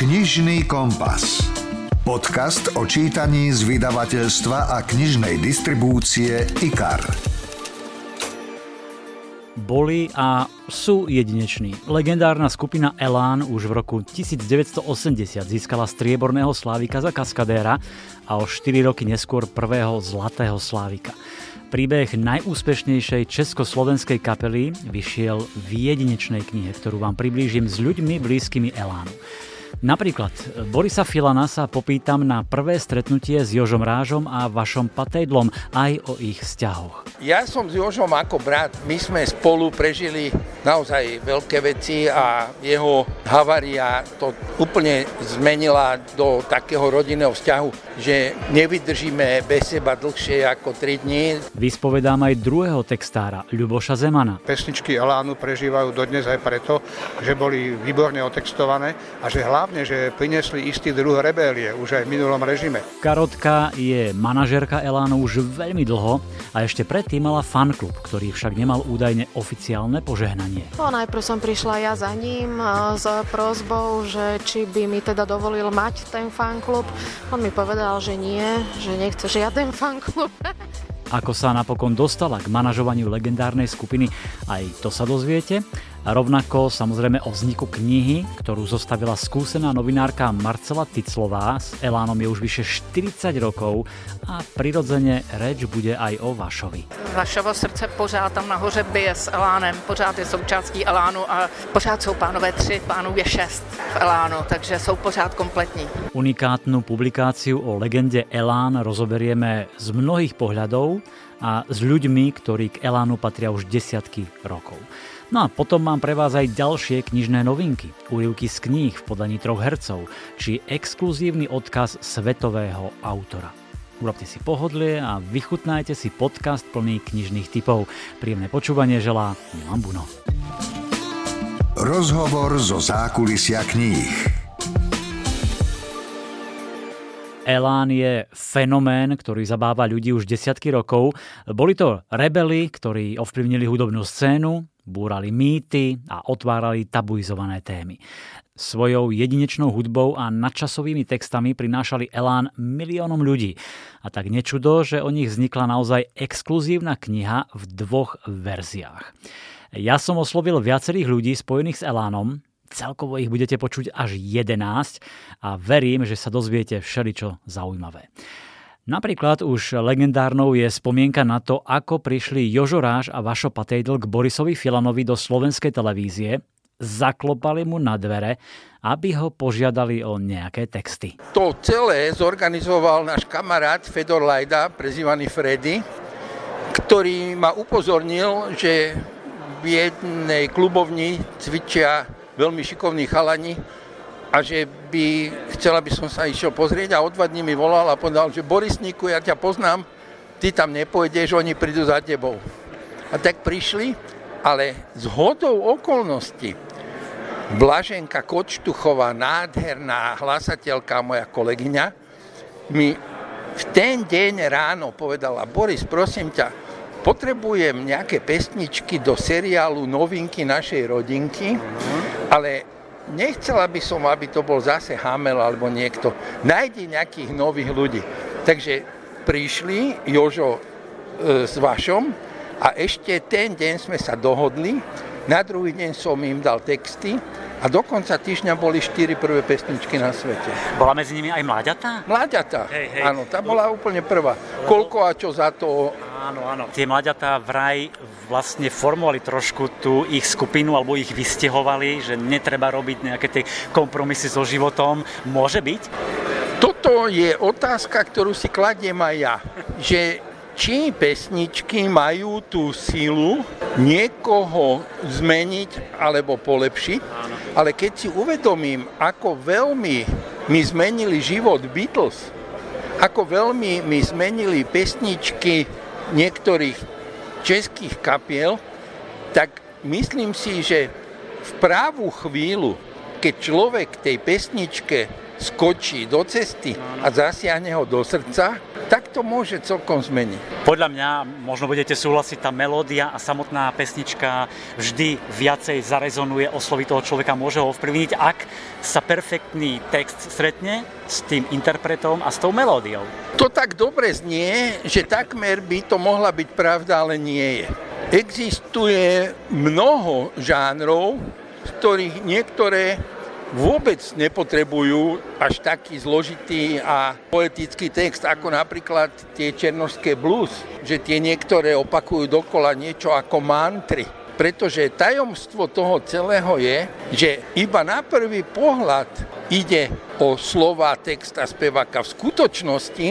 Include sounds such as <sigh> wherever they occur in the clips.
Knižný kompas. Podcast o čítaní z vydavateľstva a knižnej distribúcie IKAR. Boli a sú jedineční. Legendárna skupina Elán už v roku 1980 získala strieborného slávika za kaskadéra a o 4 roky neskôr prvého zlatého slávika. Príbeh najúspešnejšej československej kapely vyšiel v jedinečnej knihe, ktorú vám priblížim s ľuďmi blízkymi Elánu. Napríklad Borisa Filana sa popýtam na prvé stretnutie s Jožom Rážom a vašom patejdlom aj o ich vzťahoch. Ja som s Jožom ako brat, my sme spolu prežili naozaj veľké veci a jeho havária to úplne zmenila do takého rodinného vzťahu, že nevydržíme bez seba dlhšie ako 3 dní. Vyspovedám aj druhého textára, Ľuboša Zemana. Pesničky Elánu prežívajú dodnes aj preto, že boli výborne otextované a že hlavne, že priniesli istý druh rebélie už aj v minulom režime. Karotka je manažerka Elánu už veľmi dlho a ešte predtým mala fanklub, ktorý však nemal údajne oficiálne požehnanie. No, najprv som prišla ja za ním s prozbou, že či by mi teda dovolil mať ten fanklub. On mi povedal, že nie, že nechce žiaden <laughs> fanklub. Ako sa napokon dostala k manažovaniu legendárnej skupiny, aj to sa dozviete. A rovnako samozrejme o vzniku knihy, ktorú zostavila skúsená novinárka Marcela Ticlová. S Elánom je už vyše 40 rokov a prirodzene reč bude aj o Vašovi. Vašovo srdce pořád tam nahoře bije s Elánem, pořád je součástí Elánu a pořád jsou pánové tři, pánů je šest v Elánu, takže jsou pořád kompletní. Unikátnu publikáciu o legende Elán rozoberieme z mnohých pohľadov a s ľuďmi, ktorí k Elánu patria už desiatky rokov. No a potom mám pre vás aj ďalšie knižné novinky, úryvky z kníh v podaní troch hercov, či exkluzívny odkaz svetového autora. Urobte si pohodlie a vychutnajte si podcast plný knižných typov. Príjemné počúvanie želá Milan Buno. Rozhovor zo zákulisia kníh. Elán je fenomén, ktorý zabáva ľudí už desiatky rokov. Boli to rebeli, ktorí ovplyvnili hudobnú scénu, búrali mýty a otvárali tabuizované témy. Svojou jedinečnou hudbou a nadčasovými textami prinášali elán miliónom ľudí. A tak nečudo, že o nich vznikla naozaj exkluzívna kniha v dvoch verziách. Ja som oslovil viacerých ľudí spojených s Elánom, celkovo ich budete počuť až 11 a verím, že sa dozviete všeličo zaujímavé. Napríklad už legendárnou je spomienka na to, ako prišli Jožo Ráž a Vašo Patejdl k Borisovi Filanovi do slovenskej televízie, zaklopali mu na dvere, aby ho požiadali o nejaké texty. To celé zorganizoval náš kamarát Fedor Lajda, prezývaný Freddy, ktorý ma upozornil, že v jednej klubovni cvičia veľmi šikovní chalani, a že by chcel, aby som sa išiel pozrieť a o dva dní mi volal a povedal, že Borisníku, ja ťa poznám, ty tam nepôjdeš, oni prídu za tebou. A tak prišli, ale z hodou okolností Blaženka Kočtuchová, nádherná hlasateľka, moja kolegyňa, mi v ten deň ráno povedala, Boris, prosím ťa, potrebujem nejaké pesničky do seriálu Novinky našej rodinky, ale nechcela by som, aby to bol zase Hamel alebo niekto. Najdi nejakých nových ľudí. Takže prišli Jožo e, s Vašom a ešte ten deň sme sa dohodli. Na druhý deň som im dal texty a do konca týždňa boli štyri prvé pesničky na svete. Bola medzi nimi aj mláďatá? Mláďatá, hej, hej. áno, tá bola úplne prvá. Koľko a čo za to Áno, áno. Tie mláďatá vraj vlastne formovali trošku tú ich skupinu alebo ich vystehovali, že netreba robiť nejaké tie kompromisy so životom. Môže byť? Toto je otázka, ktorú si kladiem aj ja. Že či pesničky majú tú silu niekoho zmeniť alebo polepšiť, ale keď si uvedomím, ako veľmi mi zmenili život Beatles, ako veľmi mi zmenili pesničky niektorých českých kapiel, tak myslím si, že v právu chvíľu, keď človek tej pesničke skočí do cesty a zasiahne ho do srdca, tak to môže celkom zmeniť. Podľa mňa, možno budete súhlasiť, tá melódia a samotná pesnička vždy viacej zarezonuje, osloví toho človeka, môže ho ovplyvniť, ak sa perfektný text stretne s tým interpretom a s tou melódiou. To tak dobre znie, že takmer by to mohla byť pravda, ale nie je. Existuje mnoho žánrov, z ktorých niektoré vôbec nepotrebujú až taký zložitý a poetický text, ako napríklad tie černožské blues, že tie niektoré opakujú dokola niečo ako mantry. Pretože tajomstvo toho celého je, že iba na prvý pohľad ide o slova, text a speváka. V skutočnosti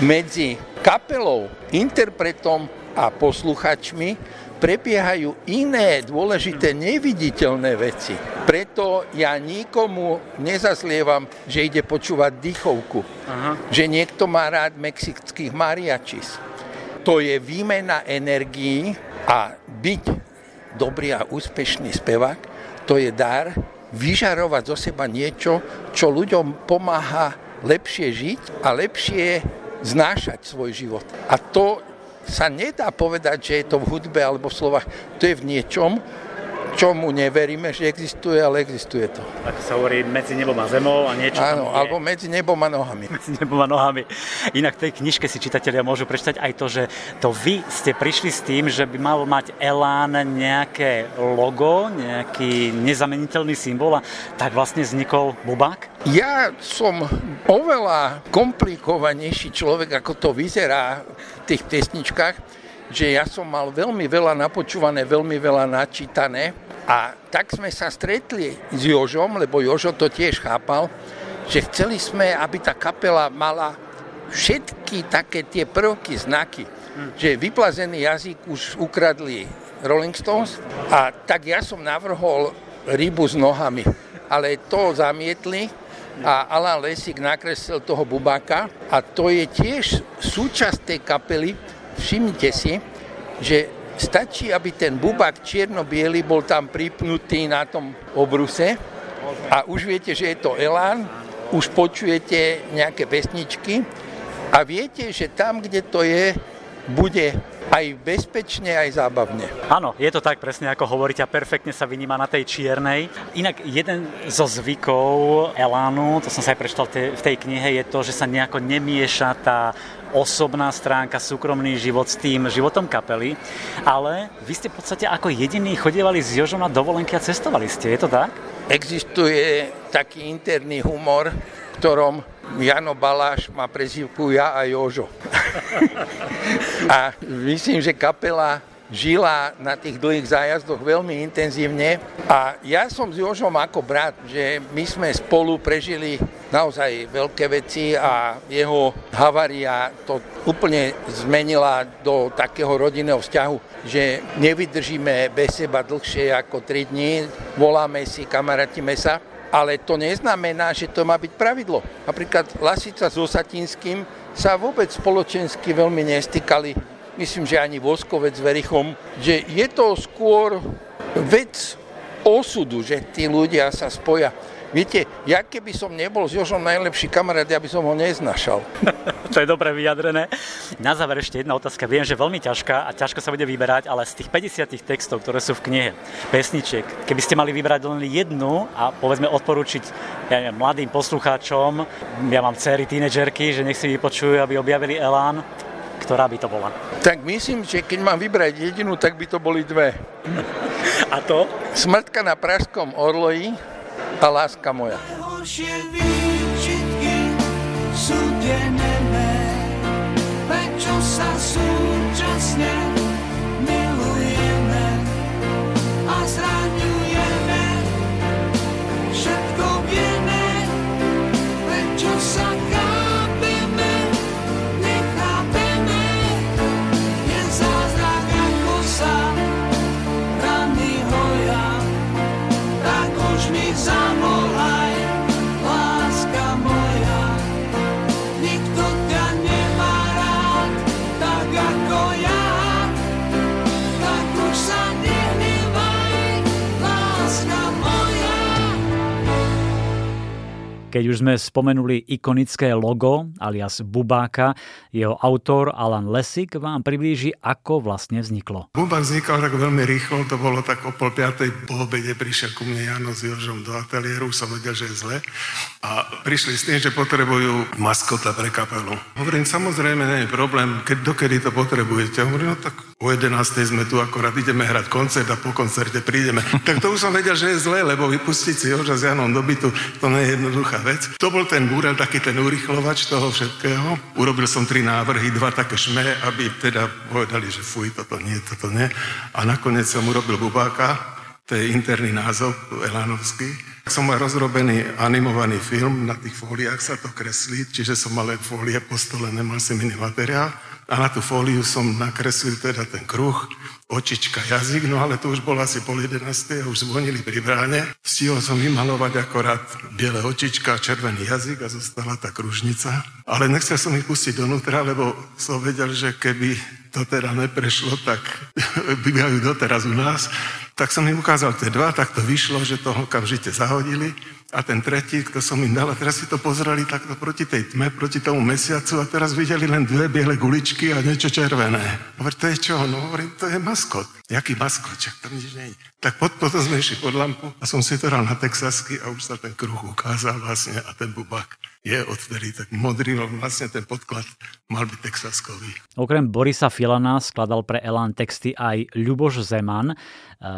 medzi kapelou, interpretom a posluchačmi prebiehajú iné dôležité neviditeľné veci. Preto ja nikomu nezazlievam, že ide počúvať dýchovku. Aha. Že niekto má rád mexických mariachis. To je výmena energií a byť dobrý a úspešný spevák, to je dar vyžarovať zo seba niečo, čo ľuďom pomáha lepšie žiť a lepšie znášať svoj život. A to sa nedá povedať, že je to v hudbe alebo v slovách. To je v niečom, čomu neveríme, že existuje, ale existuje to. Tak sa hovorí medzi nebom a zemou a niečo Áno, alebo medzi nebom a nohami. Medzi nebom a nohami. Inak v tej knižke si čitatelia môžu prečítať aj to, že to vy ste prišli s tým, že by mal mať Elán nejaké logo, nejaký nezameniteľný symbol a tak vlastne vznikol Bubák? Ja som oveľa komplikovanejší človek, ako to vyzerá tých pesničkách, že ja som mal veľmi veľa napočúvané, veľmi veľa načítané a tak sme sa stretli s Jožom, lebo Jožo to tiež chápal, že chceli sme, aby tá kapela mala všetky také tie prvky, znaky. Že vyplazený jazyk už ukradli Rolling Stones a tak ja som navrhol rybu s nohami. Ale to zamietli a Alan Lesik nakreslil toho bubáka a to je tiež súčasť tej kapely. Všimnite si, že Stačí, aby ten bubák čierno-biely bol tam pripnutý na tom obruse a už viete, že je to Elán, už počujete nejaké pesničky a viete, že tam, kde to je, bude aj bezpečne, aj zábavne. Áno, je to tak presne ako hovoríte a perfektne sa vyníma na tej čiernej. Inak jeden zo zvykov Elánu, to som sa aj prečítal v tej knihe, je to, že sa nejako nemieša tá osobná stránka, súkromný život s tým životom kapely, ale vy ste v podstate ako jediní chodievali s Jožom na dovolenky a cestovali ste, je to tak? Existuje taký interný humor, v ktorom Jano Baláš má prezivku Ja a Jožo. <laughs> a myslím, že kapela žila na tých dlhých zájazdoch veľmi intenzívne a ja som s Jožom ako brat, že my sme spolu prežili naozaj veľké veci a jeho havaria to úplne zmenila do takého rodinného vzťahu, že nevydržíme bez seba dlhšie ako 3 dní, voláme si, kamarátime sa, ale to neznamená, že to má byť pravidlo. Napríklad Lasica so Satinským sa vôbec spoločensky veľmi nestýkali myslím, že ani Voskovec Verichom, že je to skôr vec osudu, že tí ľudia sa spoja. Viete, ja keby som nebol s Jožom najlepší kamarát, ja by som ho neznašal. <laughs> to je dobre vyjadrené. Na záver ešte jedna otázka. Viem, že veľmi ťažká a ťažko sa bude vyberať, ale z tých 50 textov, ktoré sú v knihe, pesničiek, keby ste mali vybrať len jednu a povedzme odporučiť ja neviem, mladým poslucháčom, ja mám dcery, tínedžerky, že nech si vypočujú, aby objavili Elán, ktorá by to bola? Tak myslím, že keď mám vybrať jedinu, tak by to boli dve. A to? Smrtka na Pražskom orloji a láska moja. prečo sa súčasne milujeme a zraňujeme, už sme spomenuli ikonické logo alias Bubáka, jeho autor Alan Lesik vám priblíži, ako vlastne vzniklo. Bubák vznikal tak veľmi rýchlo, to bolo tak o pol piatej po obede, prišiel ku mne Jano s Jožom do ateliéru, som vedel, že je zle a prišli s tým, že potrebujú maskota pre kapelu. Hovorím, samozrejme, nie je problém, keď dokedy to potrebujete. Hovorím, no tak o 11. sme tu akorát ideme hrať koncert a po koncerte prídeme. <laughs> tak to už som vedel, že je zle, lebo vypustiť si Joža s Janom do bytu, to nie je jednoduchá vec. To bol ten búrel, taký ten urychlovač toho všetkého. Urobil som tri návrhy, dva také šme, aby teda povedali, že fuj, toto nie, toto nie. A nakoniec som urobil Bubáka, to je interný názov, Elánovský. Som mal rozrobený animovaný film, na tých fóliách sa to kreslí, čiže som mal len fólie po stole, nemal som iný materiál. A na tú fóliu som nakreslil teda ten kruh, očička, jazyk, no ale to už bolo asi pol jedenácté a už zvonili pri bráne. Stihol som vymalovať akorát biele očička, červený jazyk a zostala tá kružnica. Ale nechcel som ich pustiť donútra, lebo som vedel, že keby to teda neprešlo, tak <laughs> bývajú doteraz u nás. Tak som im ukázal tie dva, tak to vyšlo, že to okamžite zahodili a ten tretí, kto som im dal, a teraz si to pozreli takto proti tej tme, proti tomu mesiacu a teraz videli len dve biele guličky a niečo červené. Hovorí, to je čo? No hovorím, to je maskot. Jaký maskot? Čak to nič nie je. Tak pod, potom sme išli pod lampu a som si to dal na texasky a už sa ten kruh ukázal vlastne a ten bubak je odtedy tak modrý, no vlastne ten podklad mal byť texaskový. Okrem Borisa Filana skladal pre Elan texty aj Ľuboš Zeman. E,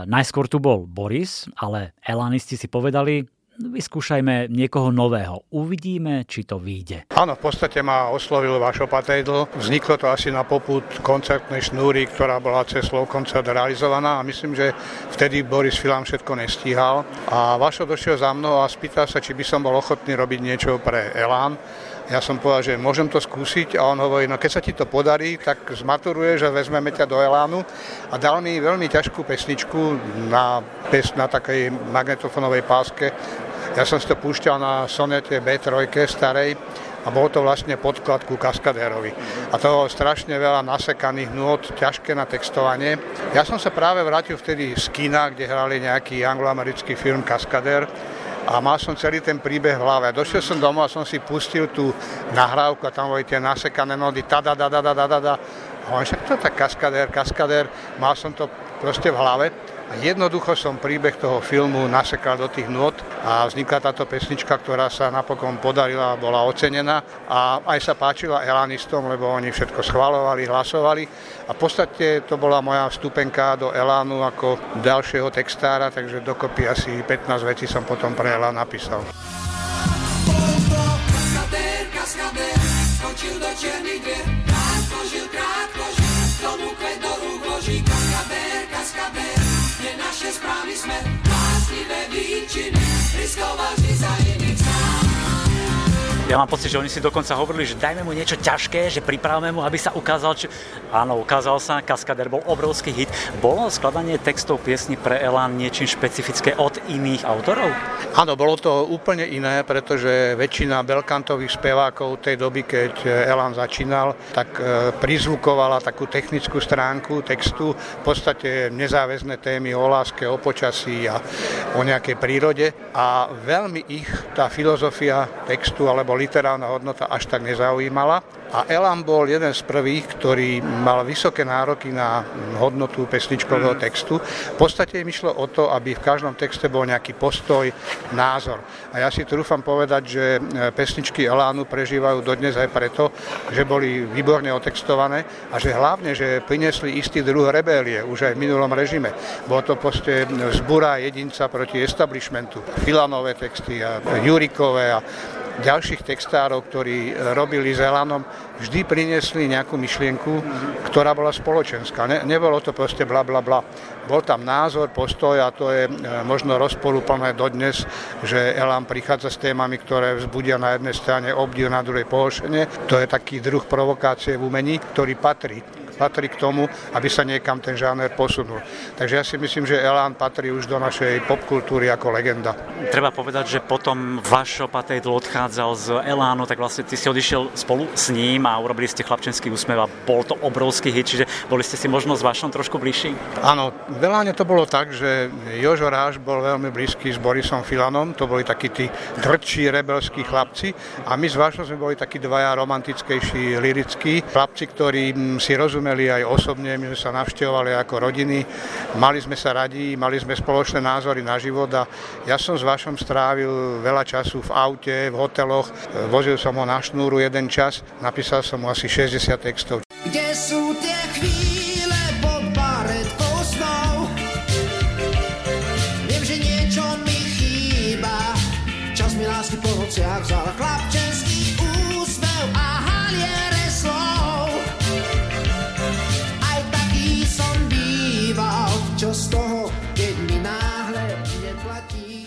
najskôr tu bol Boris, ale Elanisti si povedali, vyskúšajme niekoho nového. Uvidíme, či to vyjde. Áno, v podstate ma oslovil Vašo Patejdl. Vzniklo to asi na poput koncertnej šnúry, ktorá bola cez Slow koncert realizovaná a myslím, že vtedy Boris Filan všetko nestíhal. A Vašo došiel za mnou a spýtal sa, či by som bol ochotný robiť niečo pre Elán. Ja som povedal, že môžem to skúsiť a on hovorí, no keď sa ti to podarí, tak zmaturuješ a vezmeme ťa do Elánu a dal mi veľmi ťažkú pesničku na, na takej magnetofonovej páske ja som si to púšťal na sonete B3 starej a bol to vlastne podklad ku Kaskadérovi. A toho strašne veľa nasekaných nôd, ťažké na textovanie. Ja som sa práve vrátil vtedy z kina, kde hrali nejaký angloamerický film Kaskadér a mal som celý ten príbeh v hlave. Došiel som domov a som si pustil tú nahrávku a tam boli tie nasekané nódy, tada, da, da, da, da, da, da. A on však to je tak kaskadér, kaskadér, mal som to proste v hlave. A jednoducho som príbeh toho filmu nasekal do tých nôd a vznikla táto pesnička, ktorá sa napokon podarila a bola ocenená a aj sa páčila Elanistom, lebo oni všetko schvalovali, hlasovali a v podstate to bola moja vstupenka do Elánu ako ďalšieho textára, takže dokopy asi 15 vecí som potom pre Elán napísal. Kaskadér, je naše správny smer, básnivé výčiny, riskoval Ja mám pocit, že oni si dokonca hovorili, že dajme mu niečo ťažké, že pripravme mu, aby sa ukázal. Či... Áno, ukázal sa, Kaskader bol obrovský hit. Bolo skladanie textov piesni pre Elán niečím špecifické od iných autorov? Áno, bolo to úplne iné, pretože väčšina belkantových spevákov tej doby, keď Elán začínal, tak e, prizvukovala takú technickú stránku textu, v podstate nezáväzné témy o láske, o počasí a o nejakej prírode a veľmi ich tá filozofia textu alebo literárna hodnota až tak nezaujímala. A Elan bol jeden z prvých, ktorý mal vysoké nároky na hodnotu pesničkového mhm. textu. V podstate im išlo o to, aby v každom texte bol nejaký postoj, názor. A ja si trúfam povedať, že e, pesničky Elánu prežívajú dodnes aj preto, že boli výborne otextované a že hlavne, že priniesli istý druh rebélie už aj v minulom režime. Bolo to proste zbúra jedinca proti establishmentu. Filanové texty a Jurikové a ďalších textárov, ktorí robili s Elanom, vždy priniesli nejakú myšlienku, ktorá bola spoločenská. Ne, nebolo to proste bla bla bla. Bol tam názor, postoj a to je e, možno rozporúplné dodnes, že Elan prichádza s témami, ktoré vzbudia na jednej strane obdiv, na druhej pohoršenie. To je taký druh provokácie v umení, ktorý patrí patrí k tomu, aby sa niekam ten žáner posunul. Takže ja si myslím, že Elán patrí už do našej popkultúry ako legenda. Treba povedať, že potom Vašo Patejdl odchádzal z Elánu, tak vlastne ty si odišiel spolu s ním a urobili ste chlapčenský úsmev a bol to obrovský hit, čiže boli ste si možno s Vašom trošku bližší? Áno, v Eláne to bolo tak, že Jožo Ráš bol veľmi blízky s Borisom Filanom, to boli takí tí tvrdší rebelskí chlapci a my s Vašom sme boli takí dvaja romantickejší, lirickí chlapci, ktorí si rozumeli aj osobne, my sme sa navštevovali ako rodiny, mali sme sa radi, mali sme spoločné názory na život a ja som s Vašom strávil veľa času v aute, v hoteloch, vozil som ho na šnúru jeden čas, napísal som mu asi 60 textov.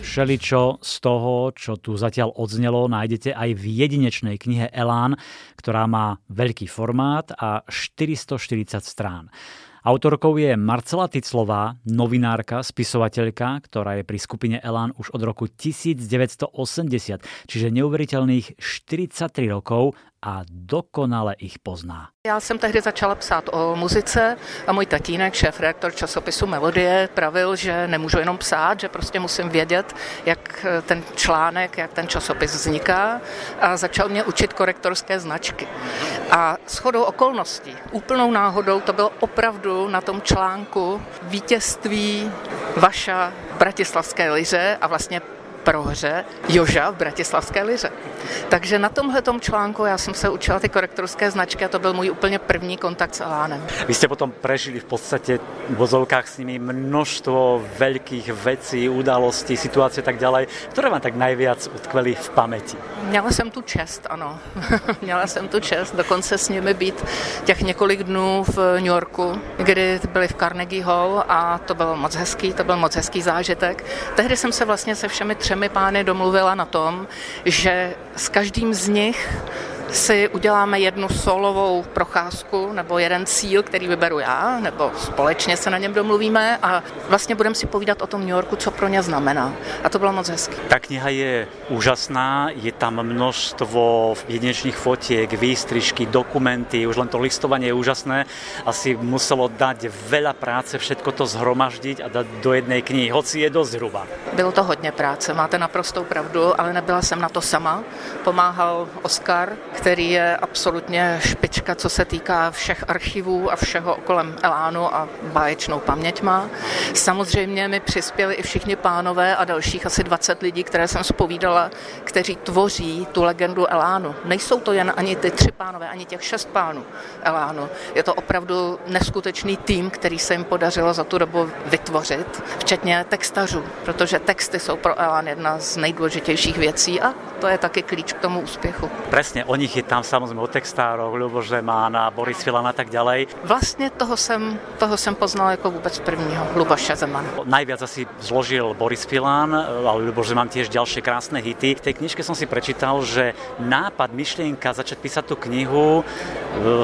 Všeličo z toho, čo tu zatiaľ odznelo, nájdete aj v jedinečnej knihe Elán, ktorá má veľký formát a 440 strán. Autorkou je Marcela Ticlová, novinárka, spisovateľka, ktorá je pri skupine Elán už od roku 1980, čiže neuveriteľných 43 rokov a dokonale ich pozná. Já jsem tehdy začala psát o muzice a můj tatínek, šéf-redaktor časopisu Melodie, pravil, že nemůžu jenom psát, že prostě musím vědět, jak ten článek, jak ten časopis vzniká a začal mě učit korektorské značky. A shodou okolností, úplnou náhodou, to bylo opravdu na tom článku vítězství Vaša Bratislavské liře a vlastně prohře Joža v Bratislavské liře. Takže na tomhle článku já jsem se učila ty korektorské značky a to byl můj úplně první kontakt s Alánem. Vy jste potom prežili v podstatě v vozovkách s nimi množstvo veľkých vecí, udalostí, situácií a tak ďalej, které vám tak najviac utkveli v paměti? Měla jsem tu čest, ano. <laughs> Měla jsem tu čest dokonce s nimi být těch několik dnů v New Yorku, kdy byli v Carnegie Hall a to bylo moc hezký, to byl moc hezký zážitek. Tehdy jsem se vlastně se všemi třemi pány domluvila na tom, že s každým z nich si uděláme jednu solovou procházku nebo jeden cíl, který vyberu já, nebo společně se na něm domluvíme a vlastně budeme si povídat o tom New Yorku, co pro ně znamená. A to bylo moc hezky. Ta kniha je úžasná, je tam množstvo jedinečných fotiek, výstrižky, dokumenty, už len to listovanie je úžasné. Asi muselo dať veľa práce všetko to zhromaždiť a dať do jednej knihy, hoci je dosť hruba. Bylo to hodně práce, máte naprostou pravdu, ale nebyla jsem na to sama. Pomáhal Oskar, který je absolutně špička, co se týká všech archivů a všeho kolem Elánu a báječnou paměť má. Samozřejmě mi přispěli i všichni pánové a dalších asi 20 lidí, které jsem spovídala, kteří tvoří tu legendu Elánu. Nejsou to jen ani ty tři pánové, ani těch šest pánů Elánu. Je to opravdu neskutečný tým, který se jim podařilo za tu dobu vytvořit, včetně textařů, protože texty jsou pro Elán jedna z nejdůležitějších věcí a to je taky klíč k tomu úspěchu. Presne, o nich je tam samozrejme o textároch, Ľuboš Zeman a Boris Filan a tak ďalej. Vlastně toho jsem, toho jsem poznal jako vůbec prvního, Luboša Zemana. Najviac asi zložil Boris Filan, ale Ľuboš Zeman tiež ďalšie krásne hity. V tej knižke som si prečítal, že nápad, myšlienka začať písať tú knihu e,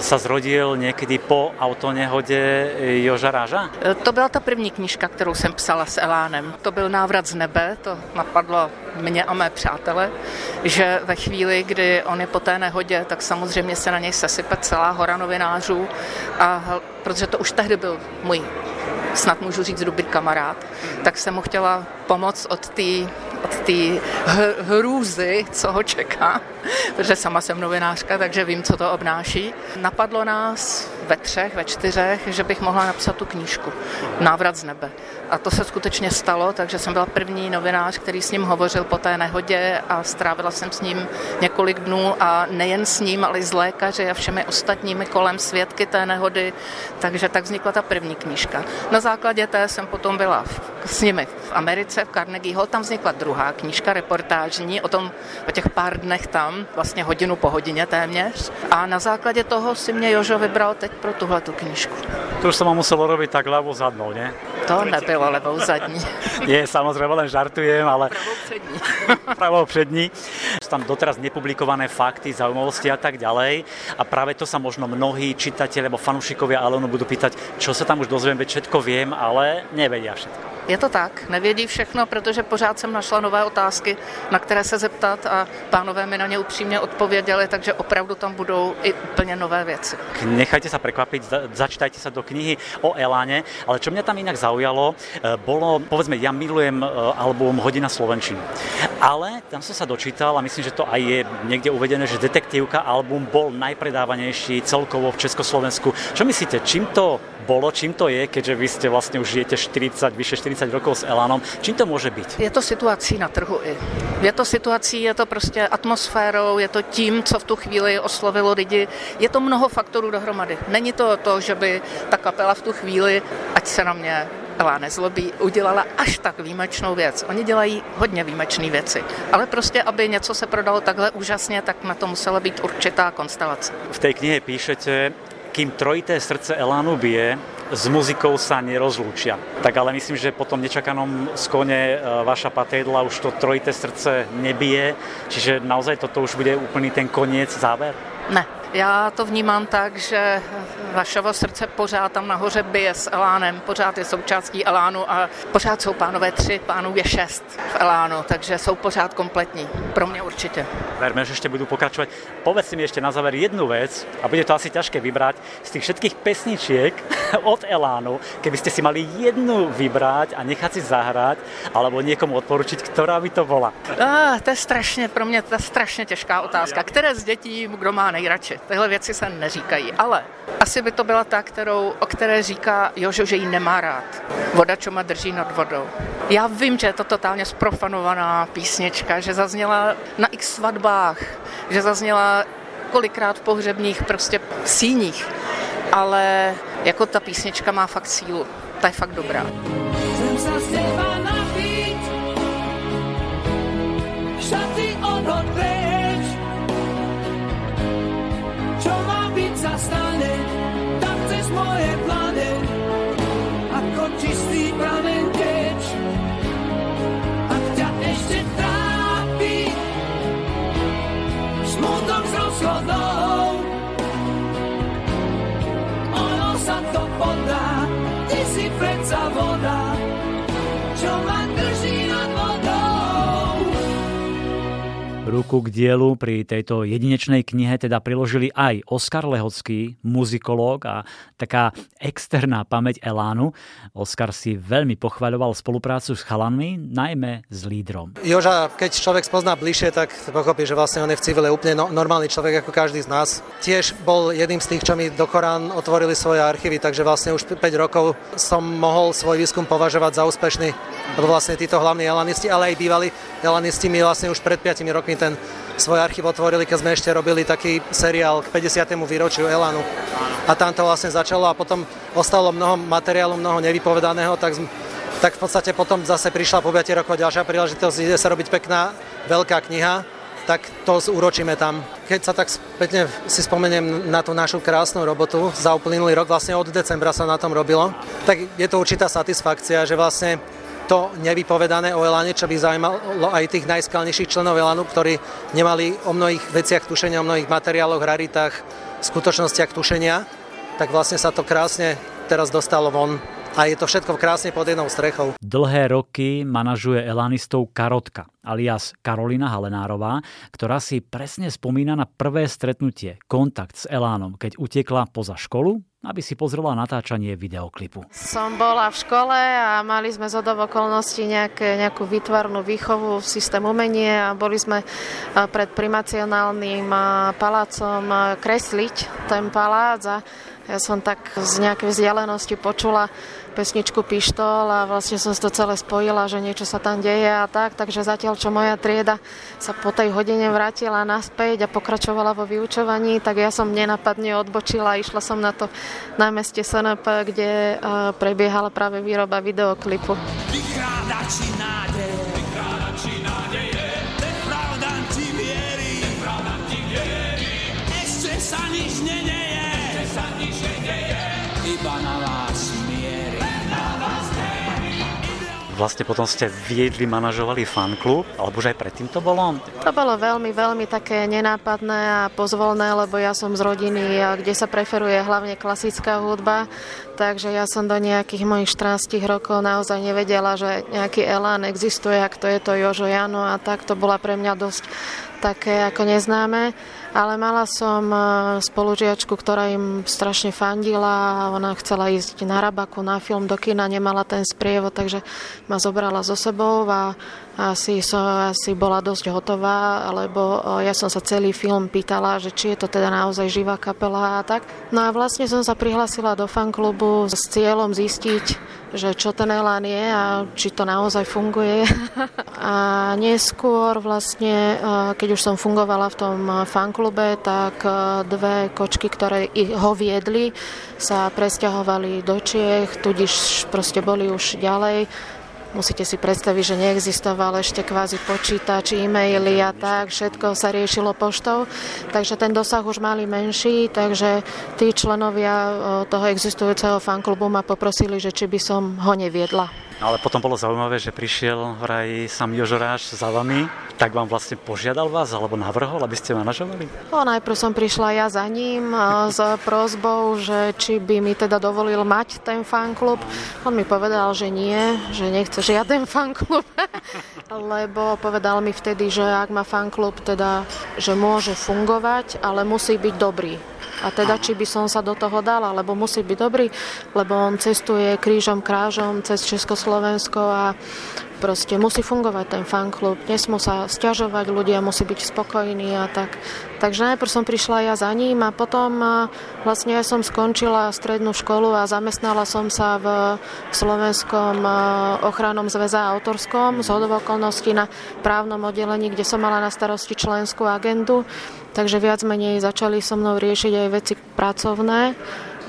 sa zrodil někdy po autonehode Joža Ráža? E, to byla ta první knižka, kterou jsem psala s Elánem. To byl Návrat z nebe, to napadlo mě a mé přátele, že ve chvíli, kdy on je po té nehodě, tak samozřejmě se na něj sesype celá hora novinářů, a, protože to už tehdy byl můj snad můžu říct dobrý kamarád, tak jsem mu chtěla pomoct od té od hrůzy, co ho čeká, protože sama jsem novinářka, takže vím, co to obnáší. Napadlo nás ve třech, ve čtyřech, že bych mohla napsat tu knížku Návrat z nebe. A to se skutečně stalo, takže jsem byla první novinář, který s ním hovořil po té nehodě a strávila jsem s ním několik dnů a nejen s ním, ale i s lékaři a všemi ostatními kolem svědky té nehody. Takže tak vznikla ta první knížka. Na základě té jsem potom byla v, s nimi v Americe, v Carnegie Hall, tam vznikla druhá knížka reportážní o tom, o těch pár dnech tam, vlastně hodinu po hodině téměř. A na základě toho si mě Jožo vybral teď pro tuhle tu knížku. To už se vám muselo robiť tak ľavou zadnou, ne? To nebylo levou zadní. <laughs> Nie, samozrejme len žartujem, ale... Pravou přední. <laughs> Pravou přední. Sú tam doteraz nepublikované fakty, zaujímavosti a tak ďalej. A práve to sa možno mnohí čitatelia alebo fanúšikovia Alonu budú pýtať, čo sa tam už dozviem, veď všetko viem, ale nevedia všetko. Je to tak, nevědí všechno, protože pořád jsem našla nové otázky, na které se zeptat a pánové mi na ně upřímně odpověděli, takže opravdu tam budou i úplně nové věci. Nechajte sa prekvapiť, začítajte sa do knihy o Eláne, ale čo mňa tam inak zaujalo, e, bolo, povedzme, ja milujem e, album Hodina Slovenčiny. Ale tam som sa dočítal a myslím, že to aj je niekde uvedené, že detektívka album bol najpredávanejší celkovo v Československu. Čo myslíte, čím to bolo, čím to je, keďže vy ste vlastne už žijete 40, vyše 40 rokov s Elánom, čím to môže byť? Je to situací na trhu i. Je to situací, je to prostě atmosférou, je to tím, co v tu chvíli oslovilo lidi. Je to mnoho faktorů dohromady. Není to to, že by ta kapela v tu chvíli, ať se na mě Elá nezlobí, udělala až tak výjimečnou věc. Oni dělají hodně výjimečné věci, ale prostě, aby něco se prodalo takhle úžasně, tak na to musela být určitá konstelace. V tej knihe píšete, kým trojité srdce Elánu bije, s muzikou sa nerozlúčia. Tak ale myslím, že po tom nečakanom skone e, vaša patédla už to trojité srdce nebije, čiže naozaj toto už bude úplný ten koniec, záver? Ne, já to vnímám tak, že vaševo srdce pořád tam nahoře bije s Elánem, pořád je součástí Elánu a pořád jsou pánové tři, pánů je šest v Elánu, takže jsou pořád kompletní. Pro mě určitě. Verme, že ešte budú pokračovať. Povedz mi ešte na záver jednu vec, a bude to asi ťažké vybrať, z tých všetkých pesničiek <laughs> od Elánu, keby ste si mali jednu vybrať a nechať si zahrať, alebo niekomu odporučiť, ktorá by to bola? Ah, to je strašně, pro mě to je strašně těžká otázka. Které z dětí kdo má nejradši? Tyhle věci se neříkají, ale asi by to byla ta, kterou, o které říká Jožo, že ji nemá rád. Voda, čo ma drží nad vodou. Já vím, že je to totálně sprofanovaná písnička, že zazněla na x svatbách, že zazněla kolikrát v pohřebních prostě síních, ale jako ta písnička má fakt sílu. Ta je fakt dobrá. Chcem sa šaty odhod preč. Čo má byť sa tam cez moje plane, ako čistý pramen teč. Ak ťa ešte trápi, smutok ono sa to podá, Ruku k dielu pri tejto jedinečnej knihe teda priložili aj Oskar Lehocký, muzikológ a taká externá pamäť Elánu. Oskar si veľmi pochvaľoval spoluprácu s chalanmi, najmä s lídrom. Joža, keď človek spozná bližšie, tak pochopí, že vlastne on je v civile úplne no, normálny človek ako každý z nás. Tiež bol jedným z tých, čo mi do Korán otvorili svoje archívy, takže vlastne už 5 rokov som mohol svoj výskum považovať za úspešný, lebo vlastne títo hlavní elanisti, ale aj bývalí elanisti mi vlastne už pred 5 rokmi svoj archív otvorili, keď sme ešte robili taký seriál k 50. výročiu Elanu. A tam to vlastne začalo a potom ostalo mnoho materiálu, mnoho nevypovedaného, tak, tak v podstate potom zase prišla po 5 rokov ďalšia príležitosť, ide sa robiť pekná, veľká kniha, tak to uročíme tam. Keď sa tak spätne si spomeniem na tú našu krásnu robotu za uplynulý rok, vlastne od decembra sa na tom robilo, tak je to určitá satisfakcia, že vlastne to nevypovedané o Elane, čo by zaujímalo aj tých najskalnejších členov Elanu, ktorí nemali o mnohých veciach tušenia, o mnohých materiáloch, raritách, skutočnostiach tušenia, tak vlastne sa to krásne teraz dostalo von a je to všetko krásne pod jednou strechou. Dlhé roky manažuje Elanistov Karotka, alias Karolina Halenárová, ktorá si presne spomína na prvé stretnutie, kontakt s Elánom, keď utekla poza školu, aby si pozrela natáčanie videoklipu. Som bola v škole a mali sme z okolností nejaké, nejakú výtvarnú výchovu, systém umenie a boli sme a, pred primacionálnym a, palácom a, kresliť ten palác a ja som tak z nejakej vzdialenosti počula pesničku Pištol a vlastne som si to celé spojila, že niečo sa tam deje a tak, takže zatiaľ, čo moja trieda sa po tej hodine vrátila naspäť a pokračovala vo vyučovaní, tak ja som nenapadne odbočila a išla som na to námestie SNP, kde eh, prebiehala práve výroba videoklipu. Vykrádači nádeje, Vlastne potom ste viedli, manažovali fanklub, alebo už aj predtým to bolo? To bolo veľmi, veľmi také nenápadné a pozvolné, lebo ja som z rodiny, kde sa preferuje hlavne klasická hudba, takže ja som do nejakých mojich 14 rokov naozaj nevedela, že nejaký elán existuje, ak to je to Jožo Jano a tak to bola pre mňa dosť také ako neznáme ale mala som e, spolužiačku, ktorá im strašne fandila ona chcela ísť na rabaku, na film, do kina, nemala ten sprievod, takže ma zobrala so sebou a asi, som, asi bola dosť hotová, lebo e, ja som sa celý film pýtala, že či je to teda naozaj živá kapela a tak. No a vlastne som sa prihlásila do fanklubu s cieľom zistiť, že čo ten Elán je a či to naozaj funguje. <laughs> a neskôr vlastne, e, keď už som fungovala v tom fanklube, tak e, dve kočky, ktoré ho viedli, sa presťahovali do Čiech, tudíž proste boli už ďalej Musíte si predstaviť, že neexistoval ešte kvázi počítač, e-maily a tak, všetko sa riešilo poštou, takže ten dosah už mali menší, takže tí členovia toho existujúceho fanklubu ma poprosili, že či by som ho neviedla. Ale potom bolo zaujímavé, že prišiel vraj sám Jožoráš za vami, tak vám vlastne požiadal vás alebo navrhol, aby ste manažovali? No, najprv som prišla ja za ním s prozbou, že či by mi teda dovolil mať ten fanklub. On mi povedal, že nie, že nechce žiaden <laughs> fanklub, lebo povedal mi vtedy, že ak má fanklub, teda, že môže fungovať, ale musí byť dobrý a teda, či by som sa do toho dala, lebo musí byť dobrý, lebo on cestuje krížom, krážom cez Československo a proste musí fungovať ten fanklub, nesmú sa stiažovať, ľudia musí byť spokojní a tak. Takže najprv som prišla ja za ním a potom vlastne ja som skončila strednú školu a zamestnala som sa v Slovenskom ochrannom zväze autorskom z okolností na právnom oddelení, kde som mala na starosti členskú agendu Takže viac menej začali so mnou riešiť aj veci pracovné.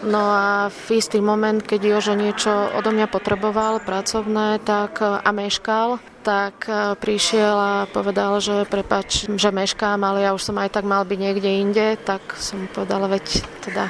No a v istý moment, keď Jožo niečo odo mňa potreboval pracovné tak, a meškal, tak e, prišiel a povedal, že prepač, že meškám, ale ja už som aj tak mal byť niekde inde, tak som povedala, veď teda